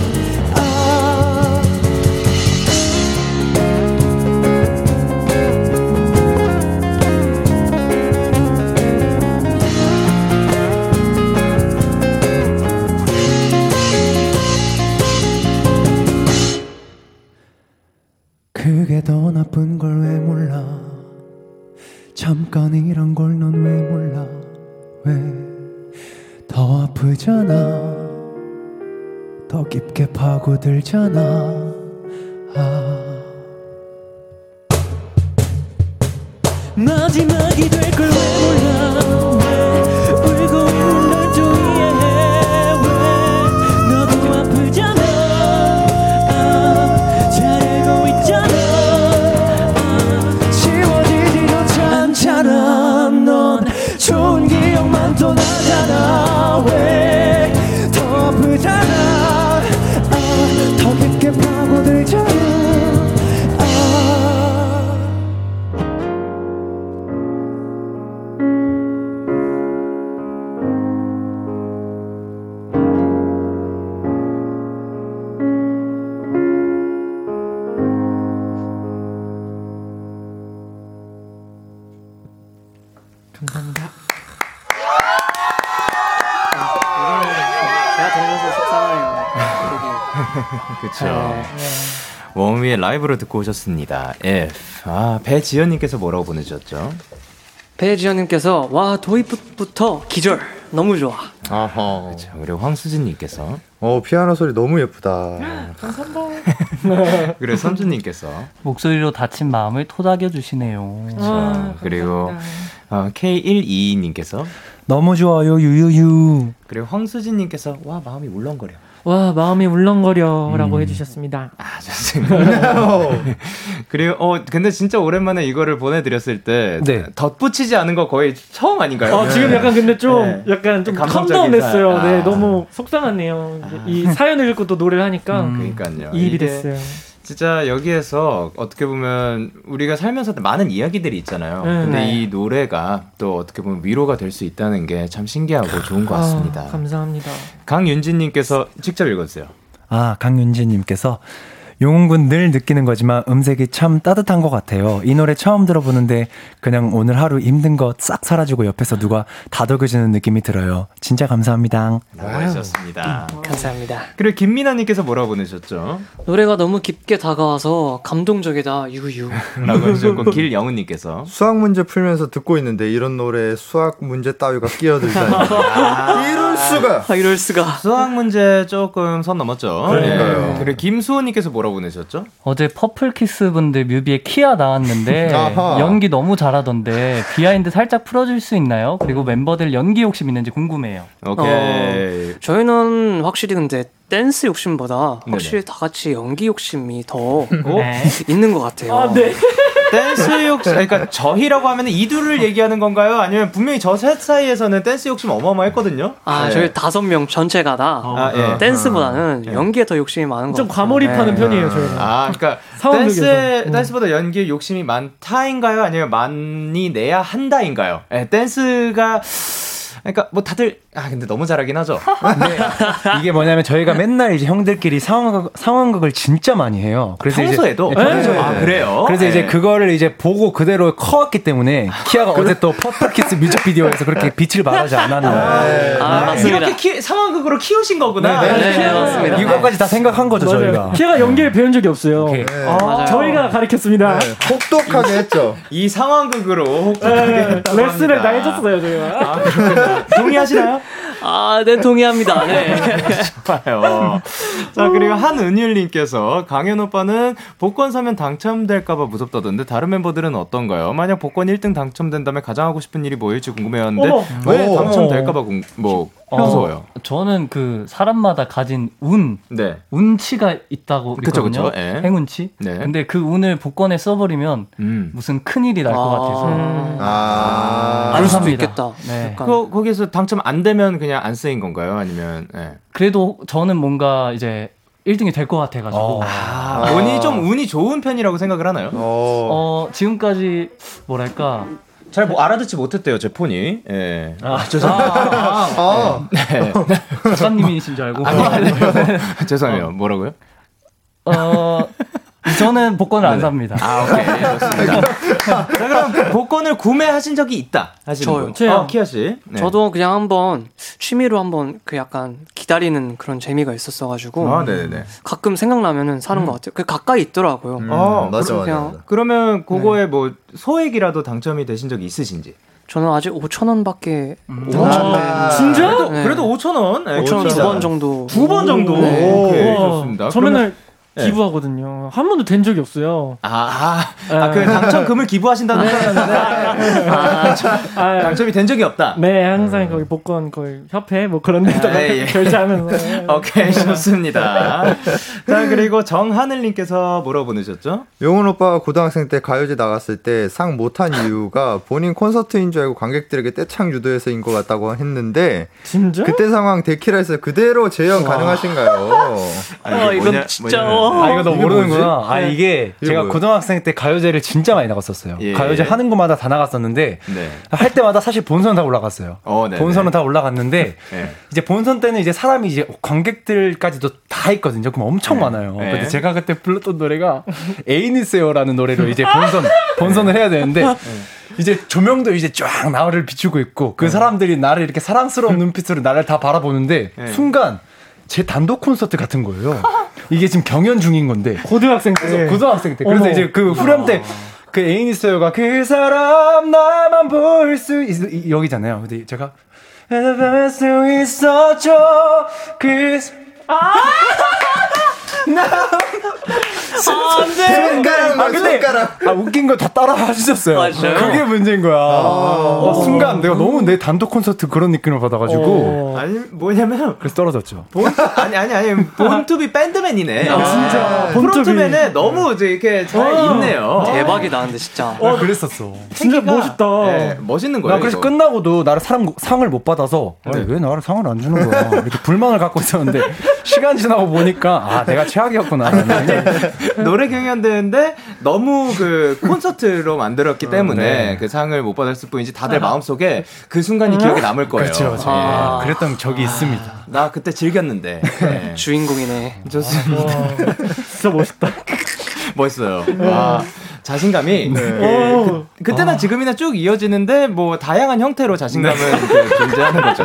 Speaker 8: 파고들잖아 아.
Speaker 1: 라이브로 듣고 오셨습니다. F. 아, 배지연님께서 뭐라고 보내주셨죠?
Speaker 5: 배지연님께서, 와, 도입부터 기절. 너무 좋아.
Speaker 1: 아하. 그쵸. 그리고 황수진님께서,
Speaker 4: 어, 피아노 소리 너무 예쁘다.
Speaker 3: 감사합니다.
Speaker 1: 그리고 선주님께서,
Speaker 6: 목소리로 다친 마음을 토닥여 주시네요.
Speaker 3: 아,
Speaker 1: 그리고 어, K122님께서,
Speaker 2: 너무 좋아요, 유유유.
Speaker 1: 그리고 황수진님께서, 와, 마음이 울렁거려.
Speaker 3: 와 마음이 울렁거려라고 음. 해주셨습니다.
Speaker 1: 아 좋습니다. 그리고 어 근데 진짜 오랜만에 이거를 보내드렸을 때 네. 덧붙이지 않은 거 거의 처음 아닌가요?
Speaker 3: 어, 지금 약간 근데 좀 네. 약간 좀 캄다운했어요. 네, 아. 네 너무 속상하네요. 아. 이 사연을 읽고 또 노래를 하니까 음.
Speaker 1: 그러니까요.
Speaker 3: 이입이 됐어요.
Speaker 1: 진짜 여기에서 어떻게 보면 우리가 살면서 많은 이야기들이 있잖아요. 네. 근데 네. 이 노래가 또 어떻게 보면 위로가 될 수 있다는 게 참 신기하고 좋은 것 같습니다. 아,
Speaker 3: 감사합니다.
Speaker 1: 강윤진님께서 직접 읽었어요.
Speaker 2: 아, 강윤진님께서 용훈군 늘 느끼는 거지만 음색이 참 따뜻한 것 같아요. 이 노래 처음 들어보는데 그냥 오늘 하루 힘든 거 싹 사라지고 옆에서 누가 다독여주는 느낌이 들어요. 진짜 감사합니다.
Speaker 1: 잘하셨습니다.
Speaker 5: 음, 감사합니다.
Speaker 1: 그리고 김민아님께서 뭐라고 보내셨죠?
Speaker 5: 노래가 너무 깊게 다가와서 감동적이다. 유유.
Speaker 1: 라고 해주셨고 길영은님께서
Speaker 4: 수학 문제 풀면서 듣고 있는데 이런 노래에 수학 문제 따위가 끼어들다니. 아, 이럴 수가.
Speaker 5: 아, 이럴 수가.
Speaker 1: 수학 문제 조금 선 넘었죠.
Speaker 4: 그러니까요.
Speaker 1: 네. 그리고 김수호님께서 뭐 라고 보내셨죠?
Speaker 6: 어제 퍼플키스 분들 뮤비에 키아 나왔는데 연기 너무 잘하던데 behind 살짝 풀어줄 수 있나요? 그리고 멤버들 연기 욕심 있는지 궁금해요.
Speaker 1: 오케이. 어,
Speaker 5: 저희는 확실히 근데 댄스 욕심보다 확실히 네네. 다 같이 연기 욕심이 더 어? 네. 있는 것 같아요.
Speaker 3: 아, 네.
Speaker 1: 댄스 욕심, 그러니까 저희라고 하면 이 둘을 얘기하는 건가요? 아니면 분명히 저 셋 사이에서는 댄스 욕심 어마어마했거든요?
Speaker 5: 아, 네. 저희 다섯 명 전체가 다 아, 예. 댄스보다는 아, 연기에 더 욕심이 많은 것
Speaker 3: 같아요. 좀 과몰입하는 네. 편이에요, 저희는.
Speaker 1: 아, 그러니까 댄스, 음. 댄스보다 연기에 욕심이 많다인가요? 아니면 많이 내야 한다인가요? 네, 댄스가 그러니까 뭐 다들 아 근데 너무 잘하긴 하죠. 근데
Speaker 2: 이게 뭐냐면 저희가 맨날 이제 형들끼리 상황극 상황극을 진짜 많이 해요.
Speaker 1: 그래서 평소에도
Speaker 2: 이제, 네. 네. 아 그래요? 그래서 네. 이제 그거를 이제 보고 그대로 커왔기 때문에 키아가 어제 또 퍼플키스 뮤직비디오에서 그렇게 빛을 발하지 않았나.
Speaker 5: 아, 아, 맞습니다.
Speaker 1: 이렇게 키, 상황극으로 키우신 거구나.
Speaker 2: 네, 네, 네 맞습니다. 이거까지 다 생각한 거죠 맞아요. 저희가.
Speaker 3: 키아가 연기를 배운 적이 없어요. 아, 저희가 가르쳤습니다.
Speaker 4: 혹독하게 했죠.
Speaker 1: 이 상황극으로 혹독하게
Speaker 3: 레슨을 다 해줬어요 저희가. 아,
Speaker 1: 동의하시나요?
Speaker 5: 아, 네, 동의합니다. 네.
Speaker 1: 좋아요. 자, 그리고 한은율님께서 강현 오빠는 복권 사면 당첨될까봐 무섭다던데 다른 멤버들은 어떤가요? 만약 복권 1등 당첨된다면 가장 하고 싶은 일이 뭐일지 궁금해하는데 왜 당첨될까봐 뭐 어, 무서워요?
Speaker 6: 저는 그 사람마다 가진 운, 네. 운치가 있다고 그쵸, 그쵸. 예. 행운치. 네. 근데 그 운을 복권에 써버리면 음. 무슨 큰 일이 날 것 같아서. 음.
Speaker 5: 아, 알 수도 있겠다.
Speaker 1: 네. 그 거기서 당첨 안 되면 그냥 안 쓰인 건가요? 아니면? 네.
Speaker 6: 그래도 저는 뭔가 이제 1등이 될 것 같아가지고. 어.
Speaker 1: 아, 운이 좀 운이 좋은 편이라고 생각을 하나요?
Speaker 6: 어, 어 지금까지 뭐랄까
Speaker 1: 잘 뭐 알아듣지 못했대요 제 폰이. 예.
Speaker 6: 아 죄송합니다. 아, 아, 아. 네. 작가님이신 줄 알고.
Speaker 1: 아니요, 아니요. 죄송해요. 뭐라고요?
Speaker 6: 어 저는 복권을 안 삽니다.
Speaker 1: 아, 오케이. 좋습니다. 자, 그럼 복권을 구매하신 적이 있다. 하시는
Speaker 5: 저요.
Speaker 1: 분. 어, 키아 씨.
Speaker 5: 네. 저도 그냥 한번 취미로 한번 그 약간 기다리는 그런 재미가 있었어 가지고.
Speaker 1: 아, 네네.
Speaker 5: 가끔 생각나면은 사는 음. 것 같아요. 그 가까이 있더라고요. 음,
Speaker 1: 아, 맞아, 맞아, 맞아. 그러면 그거에 네. 뭐 소액이라도 당첨이 되신 적이 있으신지?
Speaker 5: 저는 아직 5천 원밖에 음.
Speaker 1: 아, 진짜? 그래도, 네. 그래도 5천 원?
Speaker 5: 네, 5천 원두 번 정도.
Speaker 1: 두 번 정도. 네. 오케이, 좋습니다.
Speaker 3: 저 맨날 네. 기부하거든요. 한 번도 된 적이 없어요.
Speaker 1: 아, 아, 아, 그 당첨금을 기부하신다는 거였는데 아, 아, 당첨이 된 적이 없다.
Speaker 3: 네, 항상 거기 복권 거의 협회 뭐 그런 데다가 네, 예. 결제하면서.
Speaker 1: 오케이, 좋습니다. 자, 그리고 정하늘님께서 뭐라고 보내셨죠?
Speaker 4: 용훈 오빠가 고등학생 때 가요제 나갔을 때 상 못한 이유가 본인 콘서트인 줄 알고 관객들에게 떼창 유도해서인 것 같다고 했는데
Speaker 3: 진짜?
Speaker 4: 그때 상황 데키라에서 그대로 재현 가능하신가요?
Speaker 5: 아, 이건 진짜.
Speaker 2: 아 이거 너 모르는구나. 아 네. 이게 제가 뭐예요? 고등학생 때 가요제를 진짜 많이 나갔었어요. 예. 가요제 하는 곳마다 다 나갔었는데 네. 할 때마다 사실 본선 다 올라갔어요. 어, 본선은 다 올라갔는데 네. 이제 본선 때는 이제 사람이 이제 관객들까지도 다 있거든요. 그럼 엄청 네. 많아요. 네. 근데 제가 그때 불렀던 노래가 에이니스요라는 노래로 이제 본선 본선을 해야 되는데 이제 조명도 이제 쫙 나를 비추고 있고 그 네. 사람들이 나를 이렇게 사랑스러운 눈빛으로 나를 다 바라보는데 네. 순간 제 단독 콘서트 같은 거예요. 이게 지금 경연 중인 건데
Speaker 3: 고등학생 때
Speaker 2: 네. 고등학생 때 그래서 어머. 이제 그 후렴 때 그 애인 있어요가 그 사람 나만 볼 수 여기잖아요. 근데 제가 볼수 있었죠 그 아!
Speaker 4: 손가락, 아, 근데, 손가락.
Speaker 2: 아, 웃긴 거 다 따라 하셨어요. 맞아요. 그게 문제인 거야. 아~ 와, 순간 내가 너무 내 단독 콘서트 그런 느낌을 받아가지고.
Speaker 1: 어. 아니, 뭐냐면.
Speaker 2: 그래서 떨어졌죠.
Speaker 1: 본, 아니, 아니, 아니. 본투비 밴드맨이네.
Speaker 3: 아, 진짜.
Speaker 1: 본투비맨에 너무 이렇게 잘 어. 있네요.
Speaker 5: 대박이 나는데, 진짜.
Speaker 2: 어, 그랬었어.
Speaker 3: 진짜 멋있다. 네,
Speaker 1: 멋있는 거예요.
Speaker 2: 나 그래서 이거. 끝나고도 나를 사람, 상을 못 받아서. 네. 왜 나를 상을 안 주는 거야. 이렇게 불만을 갖고 있었는데. 시간 지나고 보니까, 아, 내가 최악이었구나.
Speaker 1: 노래 경연되는데 너무 그 콘서트로 만들었기 때문에 네. 그 상을 못 받았을 뿐이지 다들 마음속에 그 순간이 기억에 남을 거예요.
Speaker 2: 그렇죠. 그렇죠. 아. 그랬던 적이 있습니다.
Speaker 1: 나 그때 즐겼는데. 네.
Speaker 5: 주인공이네.
Speaker 1: 좋습니다.
Speaker 3: 진짜 멋있다.
Speaker 1: 멋있어요. 아. 자신감이 네. 예, 그, 때나 아. 지금이나 쭉 이어지는데 뭐 다양한 형태로 자신감은 네. 그 존재하는 거죠.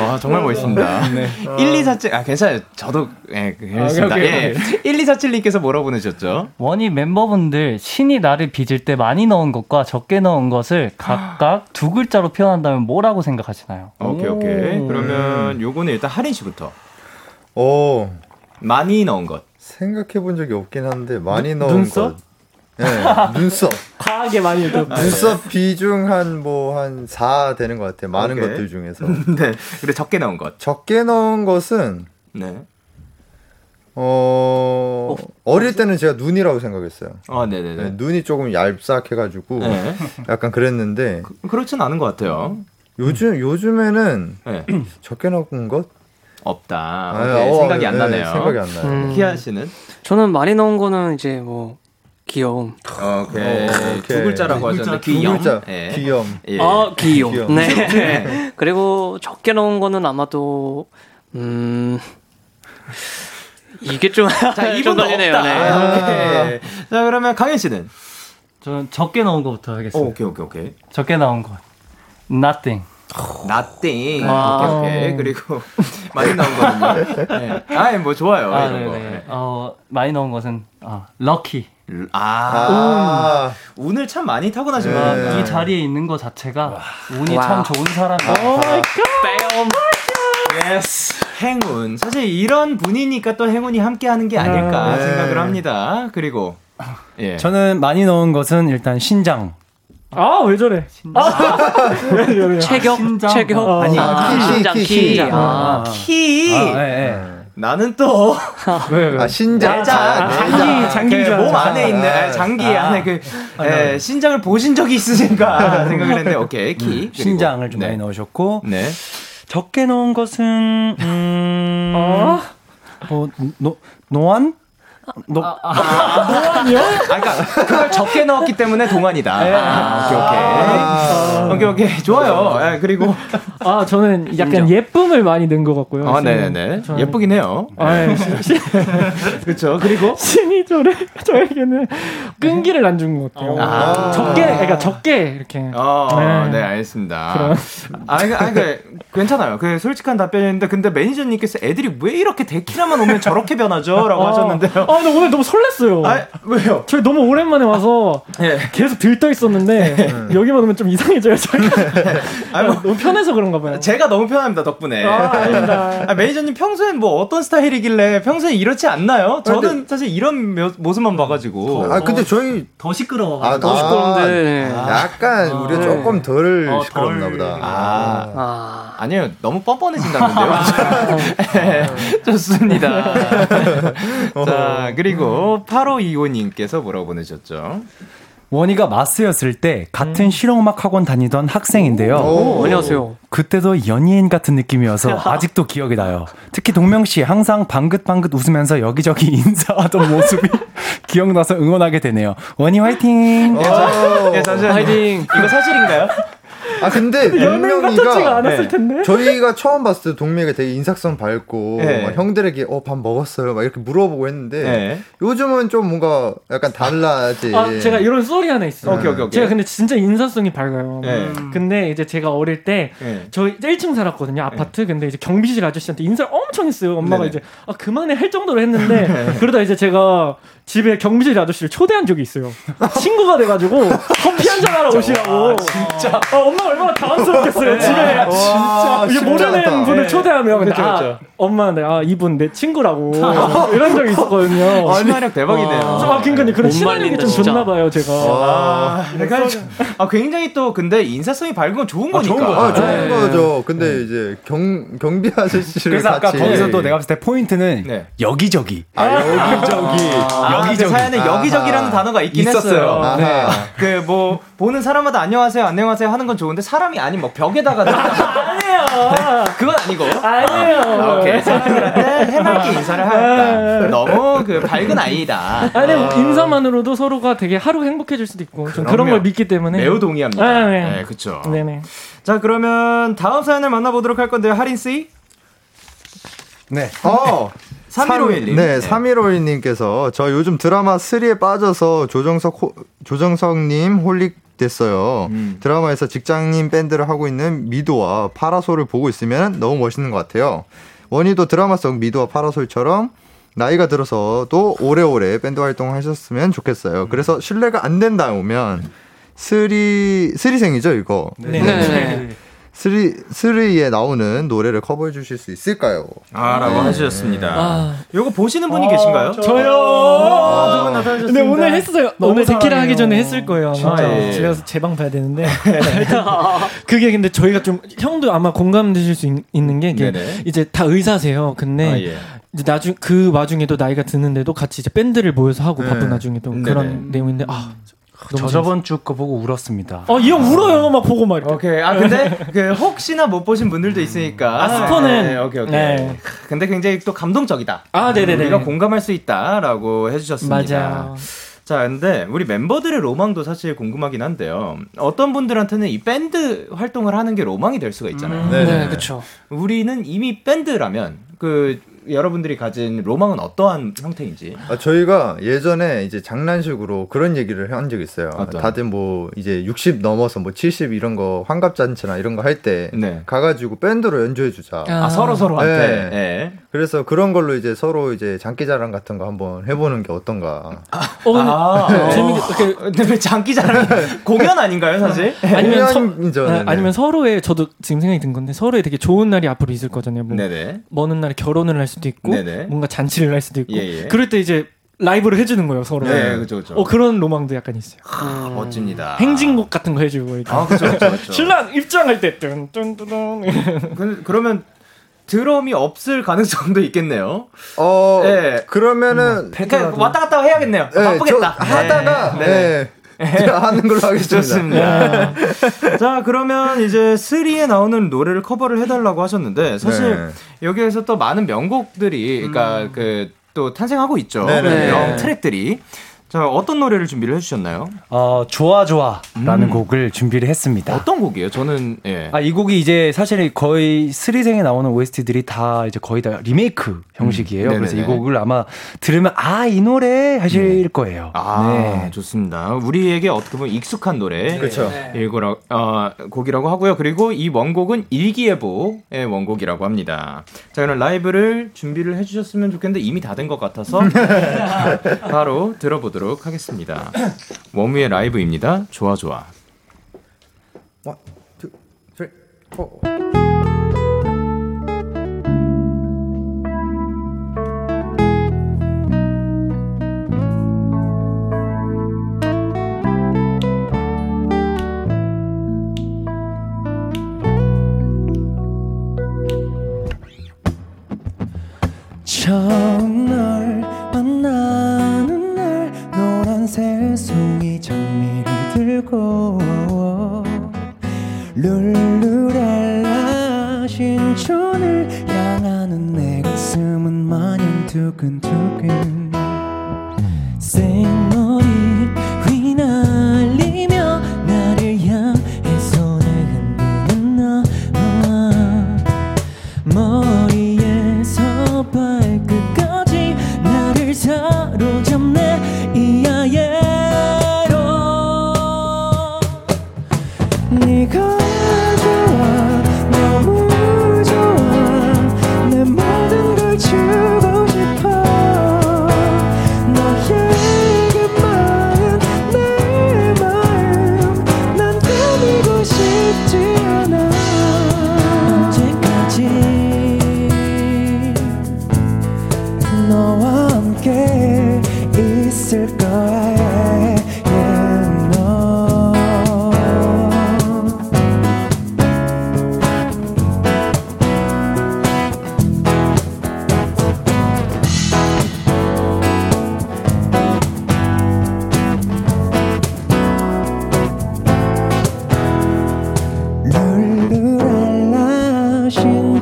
Speaker 1: 와 정말 멋있습니다. 네. 1, 2, 4, 7, 아 괜찮아요. 저도 예, 괜찮습니다. 아, 예. 1, 2, 4, 7님께서 뭐라 보내셨죠?
Speaker 6: 원희 멤버분들 신이 나를 빚을 때 많이 넣은 것과 적게 넣은 것을 각각 두 글자로 표현한다면 뭐라고 생각하시나요?
Speaker 1: 오케이 오케이. 그러면 요거는 일단 하린 씨부터.
Speaker 4: 오
Speaker 1: 많이 넣은 것.
Speaker 4: 생각해 본 적이 없긴 한데 많이 넣은 눈썹? 것. 네, 눈썹.
Speaker 3: 과하게 많이 넣
Speaker 4: 눈썹 비중 한 뭐 한 4 되는 것 같아요. 많은 오케이. 것들 중에서.
Speaker 1: 네. 근데 적게 넣은 것.
Speaker 4: 적게 넣은 것은 네. 어, 어, 릴 때는 제가 눈이라고 생각했어요.
Speaker 1: 아, 네네네. 네,
Speaker 4: 눈이 조금 얇싹해가지고 네. 약간 그랬는데.
Speaker 1: 그, 그렇진 않은 것 같아요.
Speaker 4: 요즘 요즘에는 네. 적게 넣은 것
Speaker 1: 없다. 아, 어, 생각이 안 네, 나네요.
Speaker 4: 생각이 안 나요.
Speaker 1: 음. 키아 씨는?
Speaker 5: 저는 많이 넣은 거는 이제 뭐 귀여움.
Speaker 1: 오케이. 오케이. 두 글자라고 하셨는데 귀염.
Speaker 4: 두 글자. 네. 귀염.
Speaker 5: 예. 아 귀염. 귀염. 네. 네. 그리고 적게 넣은 거는 아마도 음. 이게 좀,
Speaker 1: 자, 이분 걸리네요. 네. 아, 자, 그러면 강현 씨는?
Speaker 6: 저는 적게 넣은 거부터 하겠습니다. 오,
Speaker 1: 오케이, 오케이, 오케이.
Speaker 6: 적게 나온 거. Nothing.
Speaker 1: nothing. 아~ 오케이, 오케이. 그리고 많이 나온 거는요. 네. 아, 뭐 좋아요. 아, 이런 거. 네.
Speaker 6: 어, 많이 나온 것은 아, lucky.
Speaker 1: 아, 아~ 운. 운을 참 많이 타고나신 네.
Speaker 6: 네. 이 자리에 있는 것 자체가 운이 와. 참 좋은 사람이에요. Oh
Speaker 1: my god. Yes. 행운. 사실 이런 분이니까 또 행운이 함께 하는 게 아닐까 네. 생각을 합니다. 그리고
Speaker 2: 예. 저는 많이 넣은 것은 일단 신장.
Speaker 3: 아, 왜 저래?
Speaker 5: 아, 체격? 신장? 체격? 어.
Speaker 1: 아니, 아,
Speaker 5: 키, 신장, 키. 키. 키.
Speaker 1: 아. 키. 아, 네, 네. 나는 또
Speaker 4: 왜, 왜? 아, 신장
Speaker 3: 자, 장기 장기
Speaker 1: 몸 안에 있는 아, 장기 아, 안에 그 아, 에, 신장을 보신 적이 있으신가 생각을 했는데 오케이 키
Speaker 2: 음, 신장을 좀 네. 많이 넣으셨고 네. 적게 넣은 것은 음, 어? 뭐 노, 노안
Speaker 3: 노, 아, 아, 동안이요? 아,
Speaker 1: 그러니까 그걸 적게 넣었기 때문에 동안이다. 네. 아, 오케이 오케이. 아, 오케이 오케이 좋아요. 네, 그리고
Speaker 3: 아 저는 약간 인정. 예쁨을 많이 넣은 것 같고요.
Speaker 1: 아 네네네. 저는... 예쁘긴 해요. 아, 네. 그렇죠. 그리고
Speaker 3: 신이 저를 저에게는 끈기를 안 준 것 같아요. 아. 적게 그러니까 적게 이렇게.
Speaker 1: 어, 네. 네 알겠습니다. 그럼. 아, 아, 그 괜찮아요. 그 솔직한 답변인데 근데 매니저님께서 애들이 왜 이렇게 데키라만 오면 저렇게 변하죠?라고 어. 하셨는데요.
Speaker 3: 아, 나 오늘 너무 설렜어요.
Speaker 1: 아, 왜요?
Speaker 3: 저희 너무 오랜만에 와서 네. 계속 들떠 있었는데 네. 여기만 오면 좀 이상해져요. 저희가. 아, 뭐, 너무 편해서 그런가 봐요.
Speaker 1: 제가 너무 편합니다 덕분에.
Speaker 3: 아, 아닙니다.
Speaker 1: 아, 매니저님 평소엔 뭐 어떤 스타일이길래 평소에 이렇지 않나요? 저는 근데, 사실 이런 모, 모습만 봐가지고.
Speaker 4: 아 근데 저희
Speaker 6: 더 시끄러워.
Speaker 4: 아, 더 시끄러운데. 아, 약간 아, 우리가 네. 조금 덜 어, 시끄럽나 덜. 보다.
Speaker 1: 아. 아. 아니요 너무 뻔뻔해진다는데요. 네, 좋습니다. 자 그리고 8525님께서 뭐라고 보내셨죠?
Speaker 2: 원희가 마스였을 때 같은 음. 실용음악 학원 다니던 학생인데요.
Speaker 5: 오, 안녕하세요.
Speaker 2: 그때도 연예인 같은 느낌이어서 아직도 기억이 나요. 특히 동명 씨 항상 방긋방긋 웃으면서 여기저기 인사하던 모습이 기억나서 응원하게 되네요. 원희 화이팅!
Speaker 1: 예, 잠시만요.
Speaker 5: 화이팅!
Speaker 1: 이거 사실인가요?
Speaker 4: 아 근데
Speaker 3: 동명이가 텐데.
Speaker 4: 저희가 처음 봤을 때 동명이가 되게 인사성 밝고 네. 형들에게 어 밥 먹었어요 막 이렇게 물어보고 했는데 네. 요즘은 좀 뭔가 약간 달라지.
Speaker 3: 아 제가 이런 썰이 하나 있어요. 오케이, 오케이, 오케이. 제가 근데 진짜 인사성이 밝아요. 네. 근데 이제 제가 어릴 때 네. 저희 1층 살았거든요 아파트. 근데 이제 경비실 아저씨한테 인사를 엄청 했어요. 엄마가 이제 아 그만해 할 정도로 했는데 그러다 이제 제가 집에 경비실 아저씨를 초대한 적이 있어요. 친구가 돼가지고 커피 한잔 하러 오시라고. 와, 진짜. 어, 엄마 얼마나 당황스럽겠어요. 집에 와, 진짜. 이게 모르는 분을 네. 초대하면 근데 그쵸, 아, 엄마 네, 아 이분 내 친구라고 이런 적이 있었거든요.
Speaker 1: 아, 친화력 대박이네요.
Speaker 3: 아, 그러니까 그런 친화력이 좀 좋나 봐요, 제가.
Speaker 1: 아, 그러니까 아, 굉장히 또 근데 인사성이 밝으면 좋은 아, 거니까.
Speaker 4: 좋은 거. 아, 좋은 네. 거죠. 근데 네. 이제 경 경비 아저씨를
Speaker 2: 그래서 아까 거기서도 내가 봤을 때 포인트는 네. 여기저기.
Speaker 4: 아, 여기저기.
Speaker 1: 아, 여기저기. 그 사연에 여기저기라는 단어가 있긴 있었어요. 했어요. 네. 그 뭐 보는 사람마다 안녕하세요, 안녕하세요 하는 건 좋은데 사람이 아닌 뭐 벽에다가
Speaker 3: 아니에요.
Speaker 1: 네. 그건 아니고.
Speaker 3: 아니에요.
Speaker 1: 아, 오케이. 사람들한테 해맑게 인사를 하였다. 너무 그 밝은 아이다.
Speaker 3: 아니 어. 인사만으로도 서로가 되게 하루 행복해질 수도 있고 좀 그런 걸 믿기 때문에
Speaker 1: 매우 동의합니다. 아, 네, 네 그렇죠. 네네. 자 그러면 다음 사연을 만나보도록 할 건데요, 하린 씨.
Speaker 4: 네. 어.
Speaker 1: 3151님.
Speaker 4: 네, 3151님께서 저 요즘 드라마 슬의에 빠져서 조정석 호, 조정석님 holic 됐어요. 음. 드라마에서 직장인 밴드를 하고 있는 미도와 파라솔을 보고 있으면 너무 멋있는 것 같아요. 원위도 드라마 속 미도와 파라솔처럼 나이가 들어서도 오래오래 밴드 활동하셨으면 좋겠어요. 그래서 실례가 안 된다면 슬의 슬의생이죠 이거.
Speaker 3: 네. 네. 네.
Speaker 4: 슬의 슬의에 나오는 노래를 커버해 주실 수 있을까요?
Speaker 1: 아 라고 네. 하셨습니다. 아. 요거 보시는 분이 아, 계신가요?
Speaker 3: 저... 요 아, 근데 오늘 했어요. 오늘 데키라 하기 전에 했을 거예요. 진짜 예. 제가 재방 봐야 되는데 그게 근데 저희가 좀 형도 아마 공감되실 수 있, 는게 이제 다 의사세요. 근데 아, 예. 이제 나중 그 와중에도 나이가 드는데도 같이 이제 밴드를 모여서 하고 네. 바쁜 와중에도 그런 내용인데 아
Speaker 2: 저 저번 주 거 보고 울었습니다.
Speaker 3: 어, 이형 울어요. 막 보고 말.
Speaker 1: 오케이. 아, 근데 그 혹시나 못 보신 분들도 있으니까.
Speaker 3: 아, 스포는.
Speaker 1: 네, 오케이, 오케이. 네. 근데 굉장히 또 감동적이다.
Speaker 3: 아, 네네네.
Speaker 1: 우리가 공감할 수 있다라고 해주셨습니다.
Speaker 3: 맞아.
Speaker 1: 자, 근데 우리 멤버들의 로망도 사실 궁금하긴 한데요. 어떤 분들한테는 이 밴드 활동을 하는 게 로망이 될 수가 있잖아요.
Speaker 3: 음, 네, 네 그렇죠.
Speaker 1: 우리는 이미 밴드라면 그 여러분들이 가진 로망은 어떠한 형태인지?
Speaker 4: 아, 저희가 예전에 이제 장난식으로 그런 얘기를 한 적이 있어요. 어떤? 다들 뭐 이제 60 넘어서 뭐 70 이런 거 환갑잔치나 이런 거 할때 네. 가가지고 밴드로 연주해 주자.
Speaker 1: 아, 서로 서로한테. 네.
Speaker 4: 네. 그래서 그런 걸로 이제 서로 이제 장기자랑 같은 거 한번 해보는 게 어떤가.
Speaker 3: 아, 어, 아, 어. 재밌게.
Speaker 1: 근데 왜 장기자랑 공연 아닌가요, 사실?
Speaker 3: 아니면 서, 아, 아니면 서로의 저도 지금 생각이 든 건데 서로의 되게 좋은 날이 앞으로 있을 거잖아요. 뭐 네네. 먼 날에 결혼을 할 수도 있고 네네. 뭔가 잔치를 할 수도 있고 예, 예. 그럴 때 이제 라이브를 해주는 거예요 서로.
Speaker 1: 네, 그렇죠, 그렇죠.
Speaker 3: 어 그런 로망도 약간 있어요.
Speaker 1: 하, 음. 멋집니다.
Speaker 3: 행진곡 같은 거 해주고 이렇게.
Speaker 1: 아, 그렇죠, 그렇죠.
Speaker 3: 신랑 입장할 때 뚠뚠뚠.
Speaker 1: 그, 그러면 드럼이 없을 가능성도 있겠네요.
Speaker 4: 어, 네. 그러면은
Speaker 1: 음, 왔다 갔다 해야겠네요. 네, 바쁘겠다.
Speaker 4: 하다가 네. 네. 하는 걸로 하겠습니다.
Speaker 1: 좋습니다. 자, 그러면 이제 3에 나오는 노래를 커버를 해달라고 하셨는데, 사실 네. 여기에서 또 많은 명곡들이, 그러니까 음. 그또 탄생하고 있죠. 네네. 명 트랙들이. 자, 어떤 노래를 준비를 해주셨나요?
Speaker 2: 어, 좋아, 좋아라는 음. 곡을 준비를 했습니다.
Speaker 1: 어떤 곡이에요? 저는, 예.
Speaker 2: 아, 이 곡이 이제 사실 거의 스리생에 나오는 OST들이 다 이제 거의 다 리메이크 형식이에요. 음. 그래서 이 곡을 아마 들으면, 아, 이 노래 하실 네. 거예요.
Speaker 1: 아, 네. 좋습니다. 우리에게 어떻게 보면 익숙한 노래.
Speaker 4: 그렇죠.
Speaker 1: 일고라, 어, 곡이라고 하고요. 그리고 이 원곡은 일기예보의 원곡이라고 합니다. 자, 그럼 라이브를 준비를 해주셨으면 좋겠는데 이미 다 된 것 같아서 바로 들어보도록 보도록 하겠습니다. 워뮤의 라이브입니다. 좋아 좋아. One, two, three,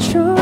Speaker 1: 좋아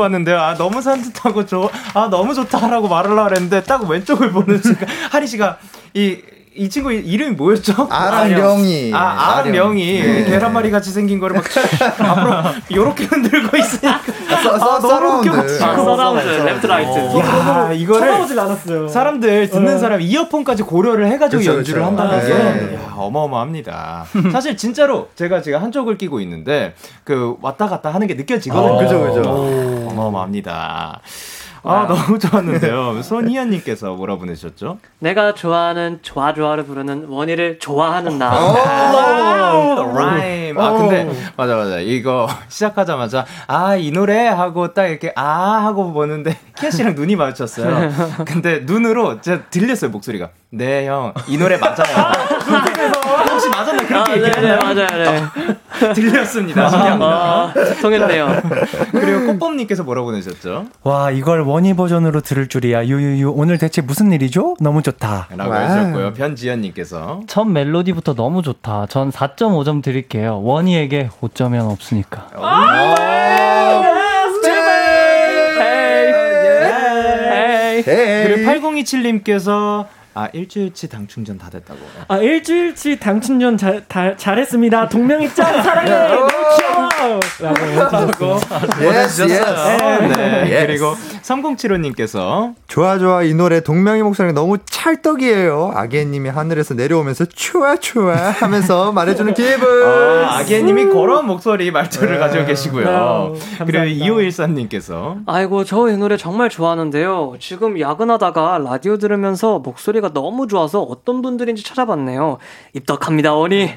Speaker 1: 듣고 왔는데 아 너무 산뜻하고 좋아 너무 좋다라고 말을 하랬는데 딱 왼쪽을 보는 순간 하린 씨가 이 이 친구 이름이 뭐였죠?
Speaker 4: 아랑령이.
Speaker 1: 아, 아랑령이. 네. 계란말이 같이 생긴 거를 막 앞으로 요렇게 흔들고 있으니까.
Speaker 4: 아, 아, 너무 웃겨.
Speaker 5: surround, left right.
Speaker 1: 야, 이거를.
Speaker 3: 쳐다보질 않았어요.
Speaker 1: 사람들 듣는 어. 사람 이어폰까지 고려를 해가지고 그쵸, 연주를 그쵸. 한다는 게. 네. 야, 어마어마합니다. 사실 진짜로 제가 지금 한쪽을 끼고 있는데 그 왔다 갔다 하는 게 느껴지거든요.
Speaker 4: 어, 그죠, 그죠.
Speaker 1: 어마어마합니다. 아, 너무 좋았는데요. 손희연님께서 뭐라 보내셨죠?
Speaker 5: 내가 좋아하는 좋아 좋아를 부르는 원희를 좋아하는 나.
Speaker 1: 라임. 아, 근데, 맞아, 맞아. 이거 시작하자마자, 아, 이 노래 하고 딱 이렇게, 아, 하고 보는데, 키아 씨랑 눈이 마주쳤어요. 근데 눈으로 제가 들렸어요, 목소리가. 네, 형. 이 노래 맞아요. 혹시 맞았나? 그렇게 아, 얘기했나요?
Speaker 5: 네, 네, 맞아요, 네.
Speaker 1: 들렸습니다. 신기합니다. 아,
Speaker 5: 통했네요.
Speaker 1: 그리고 꽃범님께서 뭐라고 보내셨죠?
Speaker 2: 와, 이걸 원희 버전으로 들을 줄이야. 유유유. 오늘 대체 무슨 일이죠? 너무 좋다.
Speaker 1: 라고 하셨고요. 변지현님께서.
Speaker 6: 첫 멜로디부터 너무 좋다. 전 4.5점 드릴게요. 원희에게 5점은 없으니까. 아,
Speaker 1: 그리고 8027님께서 아 일주일치 당 충전 다 됐다고.
Speaker 3: 아 일주일치 당 충전 잘 다, 잘했습니다. 동명입장 사랑해. 라고
Speaker 1: 보내주셨어요. 네. 네. 그리고 3075님께서
Speaker 4: 좋아 좋아 이 노래 동명이 목소리가 너무 찰떡이에요. 아기애님이 하늘에서 내려오면서 추아 추아 하면서 말해주는 기분.
Speaker 1: 아, 아기애님이 그런 목소리 말투를 네. 가지고 계시고요. 네. 그리고 2513님께서
Speaker 5: 아이고 저 이 노래 정말 좋아하는데요. 지금 야근하다가 라디오 들으면서 목소리 가 너무 좋아서 어떤 분들인지 찾아봤네요. 입덕합니다 원이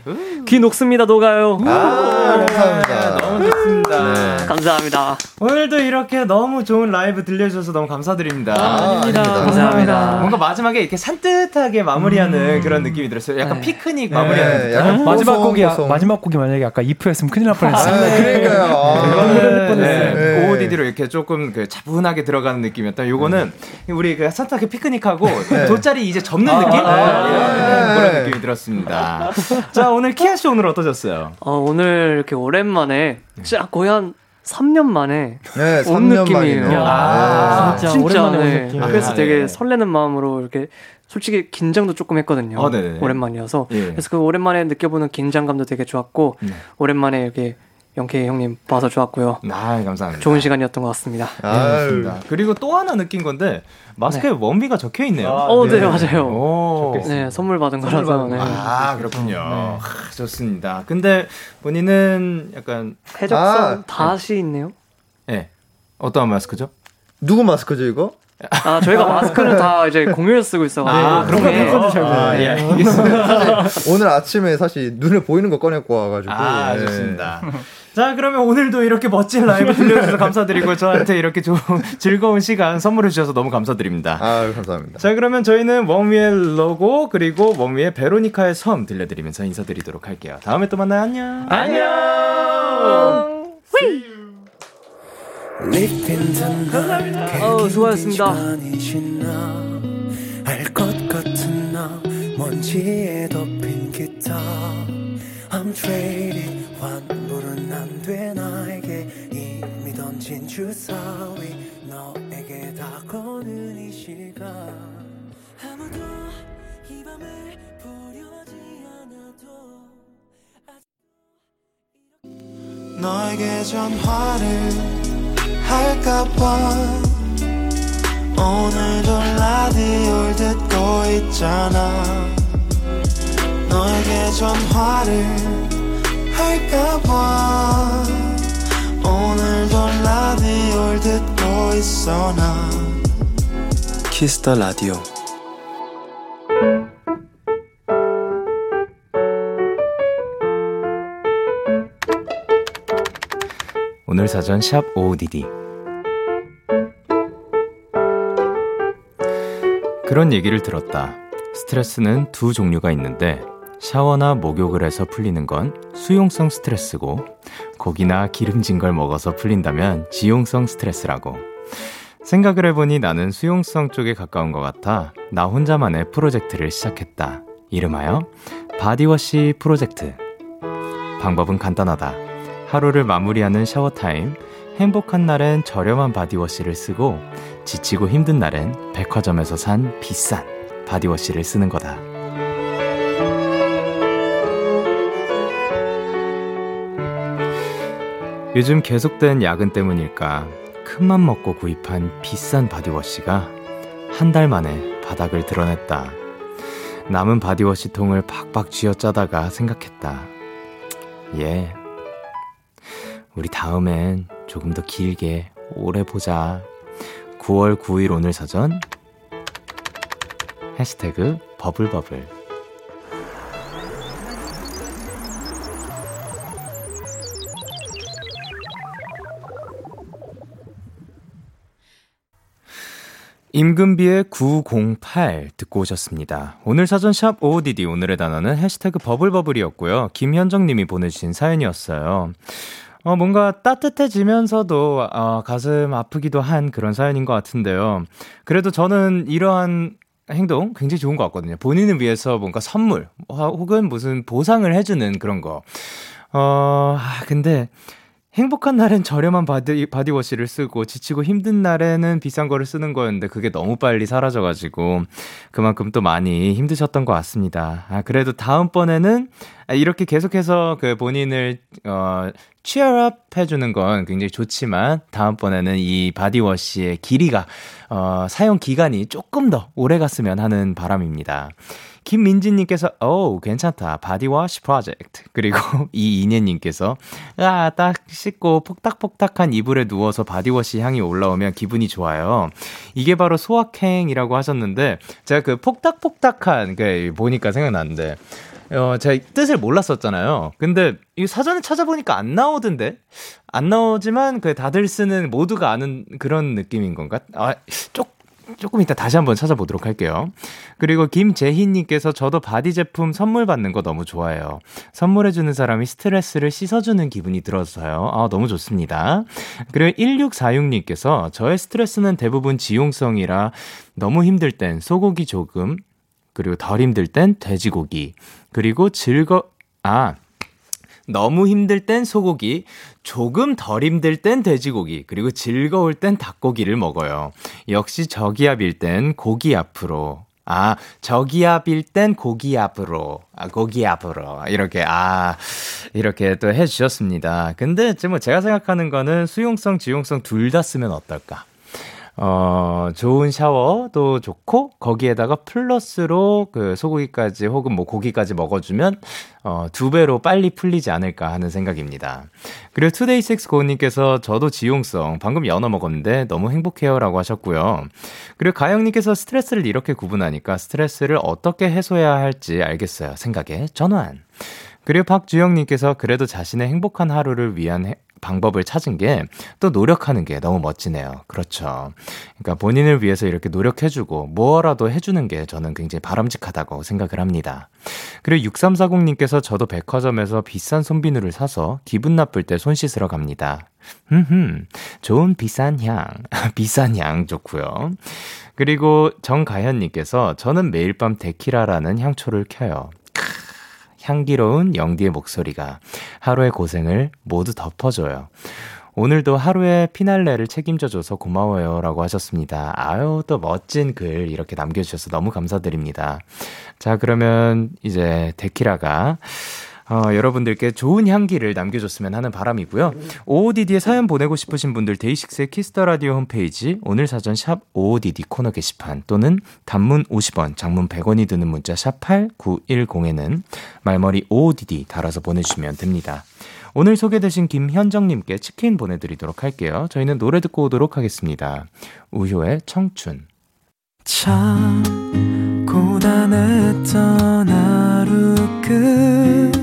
Speaker 5: 귀 녹습니다 녹아요.
Speaker 4: 아, 감사합니다.
Speaker 1: 너무 좋습니다.
Speaker 5: 네. 감사합니다.
Speaker 1: 오늘도 이렇게 너무 좋은 라이브 들려주셔서 너무 감사드립니다.
Speaker 5: 아, 닙니다
Speaker 1: 감사합니다. 뭔가 마지막에 이렇게 산뜻하게 마무리하는 음. 그런 느낌이 들었어요. 약간 네. 피크닉 네. 마무리하는
Speaker 2: 네. 약간 마지막 곡이 마지막 곡이 만약에 아까 이프였으면 큰일 날 뻔했어요. 아,
Speaker 4: 그러니까요.
Speaker 1: 네. 네. OODD로 이렇게 조금 그 차분하게 들어가는 느낌이었다. 요거는 우리 그 산뜻하게 피크닉하고 돗자리 이제 접는 아, 느낌? 아, 그런 느낌이 들었습니다. 자 오늘 키아 씨 오늘 어떠셨어요?
Speaker 5: 어, 오늘 이렇게 오랜만에 진짜 거의 한 3년 만에
Speaker 4: 네, 온 느낌이에요.
Speaker 5: 아, 아, 진짜, 진짜 오랜만에 네. 온 느낌. 그래서 아, 되게 네. 설레는 마음으로 이렇게 솔직히 긴장도 조금 했거든요. 어, 오랜만이어서 예. 그래서 그 오랜만에 느껴보는 긴장감도 되게 좋았고 네. 오랜만에 이렇게 영케이 형님 봐서 좋았고요.
Speaker 1: 아, 감사합니다.
Speaker 5: 좋은 시간이었던 것 같습니다.
Speaker 1: 아, 네, 그리고 또 하나 느낀 건데 마스크에 네. 원비가 적혀 있네요. 아,
Speaker 5: 어, 네, 네 맞아요. 오. 네, 선물 받은 선물 거라서. 네.
Speaker 1: 아, 그렇군요. 네. 아, 좋습니다. 근데 본인은 약간
Speaker 5: 해적선 아, 다시 있네요.
Speaker 1: 네. 어떠한 마스크죠?
Speaker 4: 누구 마스크죠, 이거?
Speaker 5: 아, 저희가 마스크는 다 이제 공유해서 쓰고 있어가지고. 아,
Speaker 3: 그런 거 바꿔주셔야 돼요. 아, 예, 알겠습니다.
Speaker 4: 오늘 아침에 사실 눈에 보이는 거 꺼내고 와가지고.
Speaker 1: 아, 예. 좋습니다. 자, 그러면 오늘도 이렇게 멋진 라이브 들려주셔서 감사드리고 저한테 이렇게 좀 즐거운 시간 선물해 주셔서 너무 감사드립니다.
Speaker 4: 아, 감사합니다.
Speaker 1: 자, 그러면 저희는 원위의 로고 그리고 원위의 베로니카의 섬 들려드리면서 인사드리도록 할게요. 다음에 또 만나요. 안녕.
Speaker 5: 안녕. 어, 수고하셨습니다. 알것 같은 나 먼지에 덮인 기타 I'm traded 환불은 안 돼 나에게. 이미 던진 주사위 너에게 다가오는 이 시간. 아무도 이 밤을 보려지 않아도 너에게 전화를 할까봐 오늘도 라디오를 듣고 있잖아. 너에게 전화를 할까봐 오늘도 라디오를 듣고 있어 나. Kiss the Radio
Speaker 1: 오늘 사전 샵 OODD 그런 얘기를 들었다. 스트레스는 두 종류가 있는데 샤워나 목욕을 해서 풀리는 건 수용성 스트레스고 고기나 기름진 걸 먹어서 풀린다면 지용성 스트레스라고. 생각을 해보니 나는 수용성 쪽에 가까운 것 같아 나 혼자만의 프로젝트를 시작했다. 이름하여 body wash 프로젝트. 방법은 간단하다. 하루를 마무리하는 샤워타임, 행복한 날엔 저렴한 body wash를 쓰고 지치고 힘든 날엔 백화점에서 산 비싼 body wash를 쓰는 거다. 요즘 계속된 야근 때문일까 큰맘 먹고 구입한 비싼 body wash가 한 달 만에 바닥을 드러냈다. 남은 body wash 통을 박박 쥐어짜다가 생각했다. 예. 우리 다음엔 조금 더 길게 오래 보자. 9월 9일 오늘 사전 해시태그 bubble bubble 임금비의 908 듣고 오셨습니다. 오늘 사전 샵 OODD 오늘의 단어는 해시태그 bubble bubble이었고요. 김현정 님이 보내주신 사연이었어요. 어, 뭔가 따뜻해지면서도, 어, 가슴 아프기도 한 그런 사연인 것 같은데요. 그래도 저는 이러한 행동 굉장히 좋은 것 같거든요. 본인을 위해서 뭔가 선물, 혹은 무슨 보상을 해주는 그런 거. 어, 아, 근데, 행복한 날엔 저렴한 body, body wash를 쓰고 지치고 힘든 날에는 비싼 거를 쓰는 거였는데 그게 너무 빨리 사라져가지고 그만큼 또 많이 힘드셨던 것 같습니다. 아, 그래도 다음번에는 이렇게 계속해서 그 본인을, 어, 취업업 해주는 건 굉장히 좋지만 다음번에는 이 body wash의 길이가, 어, 사용 기간이 조금 더 오래 갔으면 하는 바람입니다. 김민지님께서, 오, 괜찮다. body wash 프로젝트. 그리고 이인혜님께서, 아, 딱 씻고 폭닥폭닥한 이불에 누워서 body wash 향이 올라오면 기분이 좋아요. 이게 바로 소확행이라고 하셨는데, 제가 그 폭닥폭닥한, 그, 보니까 생각났는데, 어, 제가 뜻을 몰랐었잖아요. 근데 이 사전에 찾아보니까 안 나오던데? 안 나오지만 그 다들 쓰는 모두가 아는 그런 느낌인 건가? 아, 쪽 조금 이따 다시 한번 찾아보도록 할게요. 그리고 김재희님께서 저도 body 제품 선물 받는 거 너무 좋아해요. 선물해주는 사람이 스트레스를 씻어주는 기분이 들어서요. 아, 너무 좋습니다. 그리고 1646님께서 저의 스트레스는 대부분 지용성이라 너무 힘들 땐 소고기 조금, 그리고 덜 힘들 땐 돼지고기, 그리고 즐거, 아, 너무 힘들 땐 소고기, 조금 덜 힘들 땐 돼지고기, 그리고 즐거울 땐 닭고기를 먹어요. 역시 저기압일 땐 고기 앞으로. 아, 저기압일 땐 고기 앞으로. 아, 고기 앞으로. 이렇게, 아, 이렇게 또 해주셨습니다. 근데, 뭐 제가 생각하는 거는 수용성, 지용성 둘 다 쓰면 어떨까? 어, 좋은 샤워도 좋고, 거기에다가 플러스로 그 소고기까지 혹은 뭐 고기까지 먹어주면, 어, 두 배로 빨리 풀리지 않을까 하는 생각입니다. 그리고 투데이식스고님께서 저도 지용성, 방금 연어 먹었는데 너무 행복해요 라고 하셨고요. 그리고 가영님께서 스트레스를 이렇게 구분하니까 스트레스를 어떻게 해소해야 할지 알겠어요. 생각에 전환. 그리고 박주영님께서 그래도 자신의 행복한 하루를 위한 해, 방법을 찾은 게 또 노력하는 게 너무 멋지네요. 그렇죠. 그러니까 본인을 위해서 이렇게 노력해주고 뭐라도 해주는 게 저는 굉장히 바람직하다고 생각을 합니다. 그리고 6340님께서 저도 백화점에서 비싼 손비누를 사서 기분 나쁠 때 손 씻으러 갑니다. 흠흠. 좋은 비싼 향. 비싼 향 좋고요. 그리고 정가현 님께서 저는 매일 밤 데키라라는 향초를 켜요. 향기로운 영디의 목소리가 하루의 고생을 모두 덮어줘요. 오늘도 하루의 피날레를 책임져줘서 고마워요. 라고 하셨습니다. 아유, 또 멋진 글 이렇게 남겨주셔서 너무 감사드립니다. 자, 그러면 이제 데키라가 어, 여러분들께 좋은 향기를 남겨줬으면 하는 바람이고요. OODD에 사연 보내고 싶으신 분들 DAY6의 Kiss the Radio 홈페이지 오늘 사전 샵 OODD 코너 게시판 또는 단문 50원, 장문 100원이 드는 문자 샵 8910에는 말머리 OODD 달아서 보내주시면 됩니다. 오늘 소개되신 김현정님께 치킨 보내드리도록 할게요. 저희는 노래 듣고 오도록 하겠습니다. 우효의 청춘. 참 고단했던 하루 끝널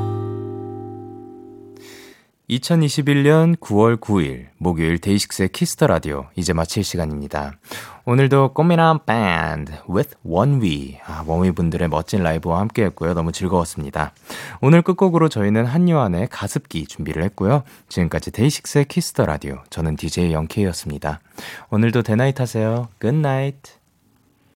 Speaker 1: 2021년 9월 9일 목요일 DAY6의 Kiss the Radio 이제 마칠 시간입니다. 오늘도 꽃미남 밴드 with 원위 아, 원위 분들의 멋진 라이브와 함께했고요. 너무 즐거웠습니다. 오늘 끝곡으로 저희는 한요한의 가습기 준비를 했고요. 지금까지 DAY6의 Kiss the Radio 저는 DJ Young K였습니다. 오늘도 데나잇 하세요. Good night.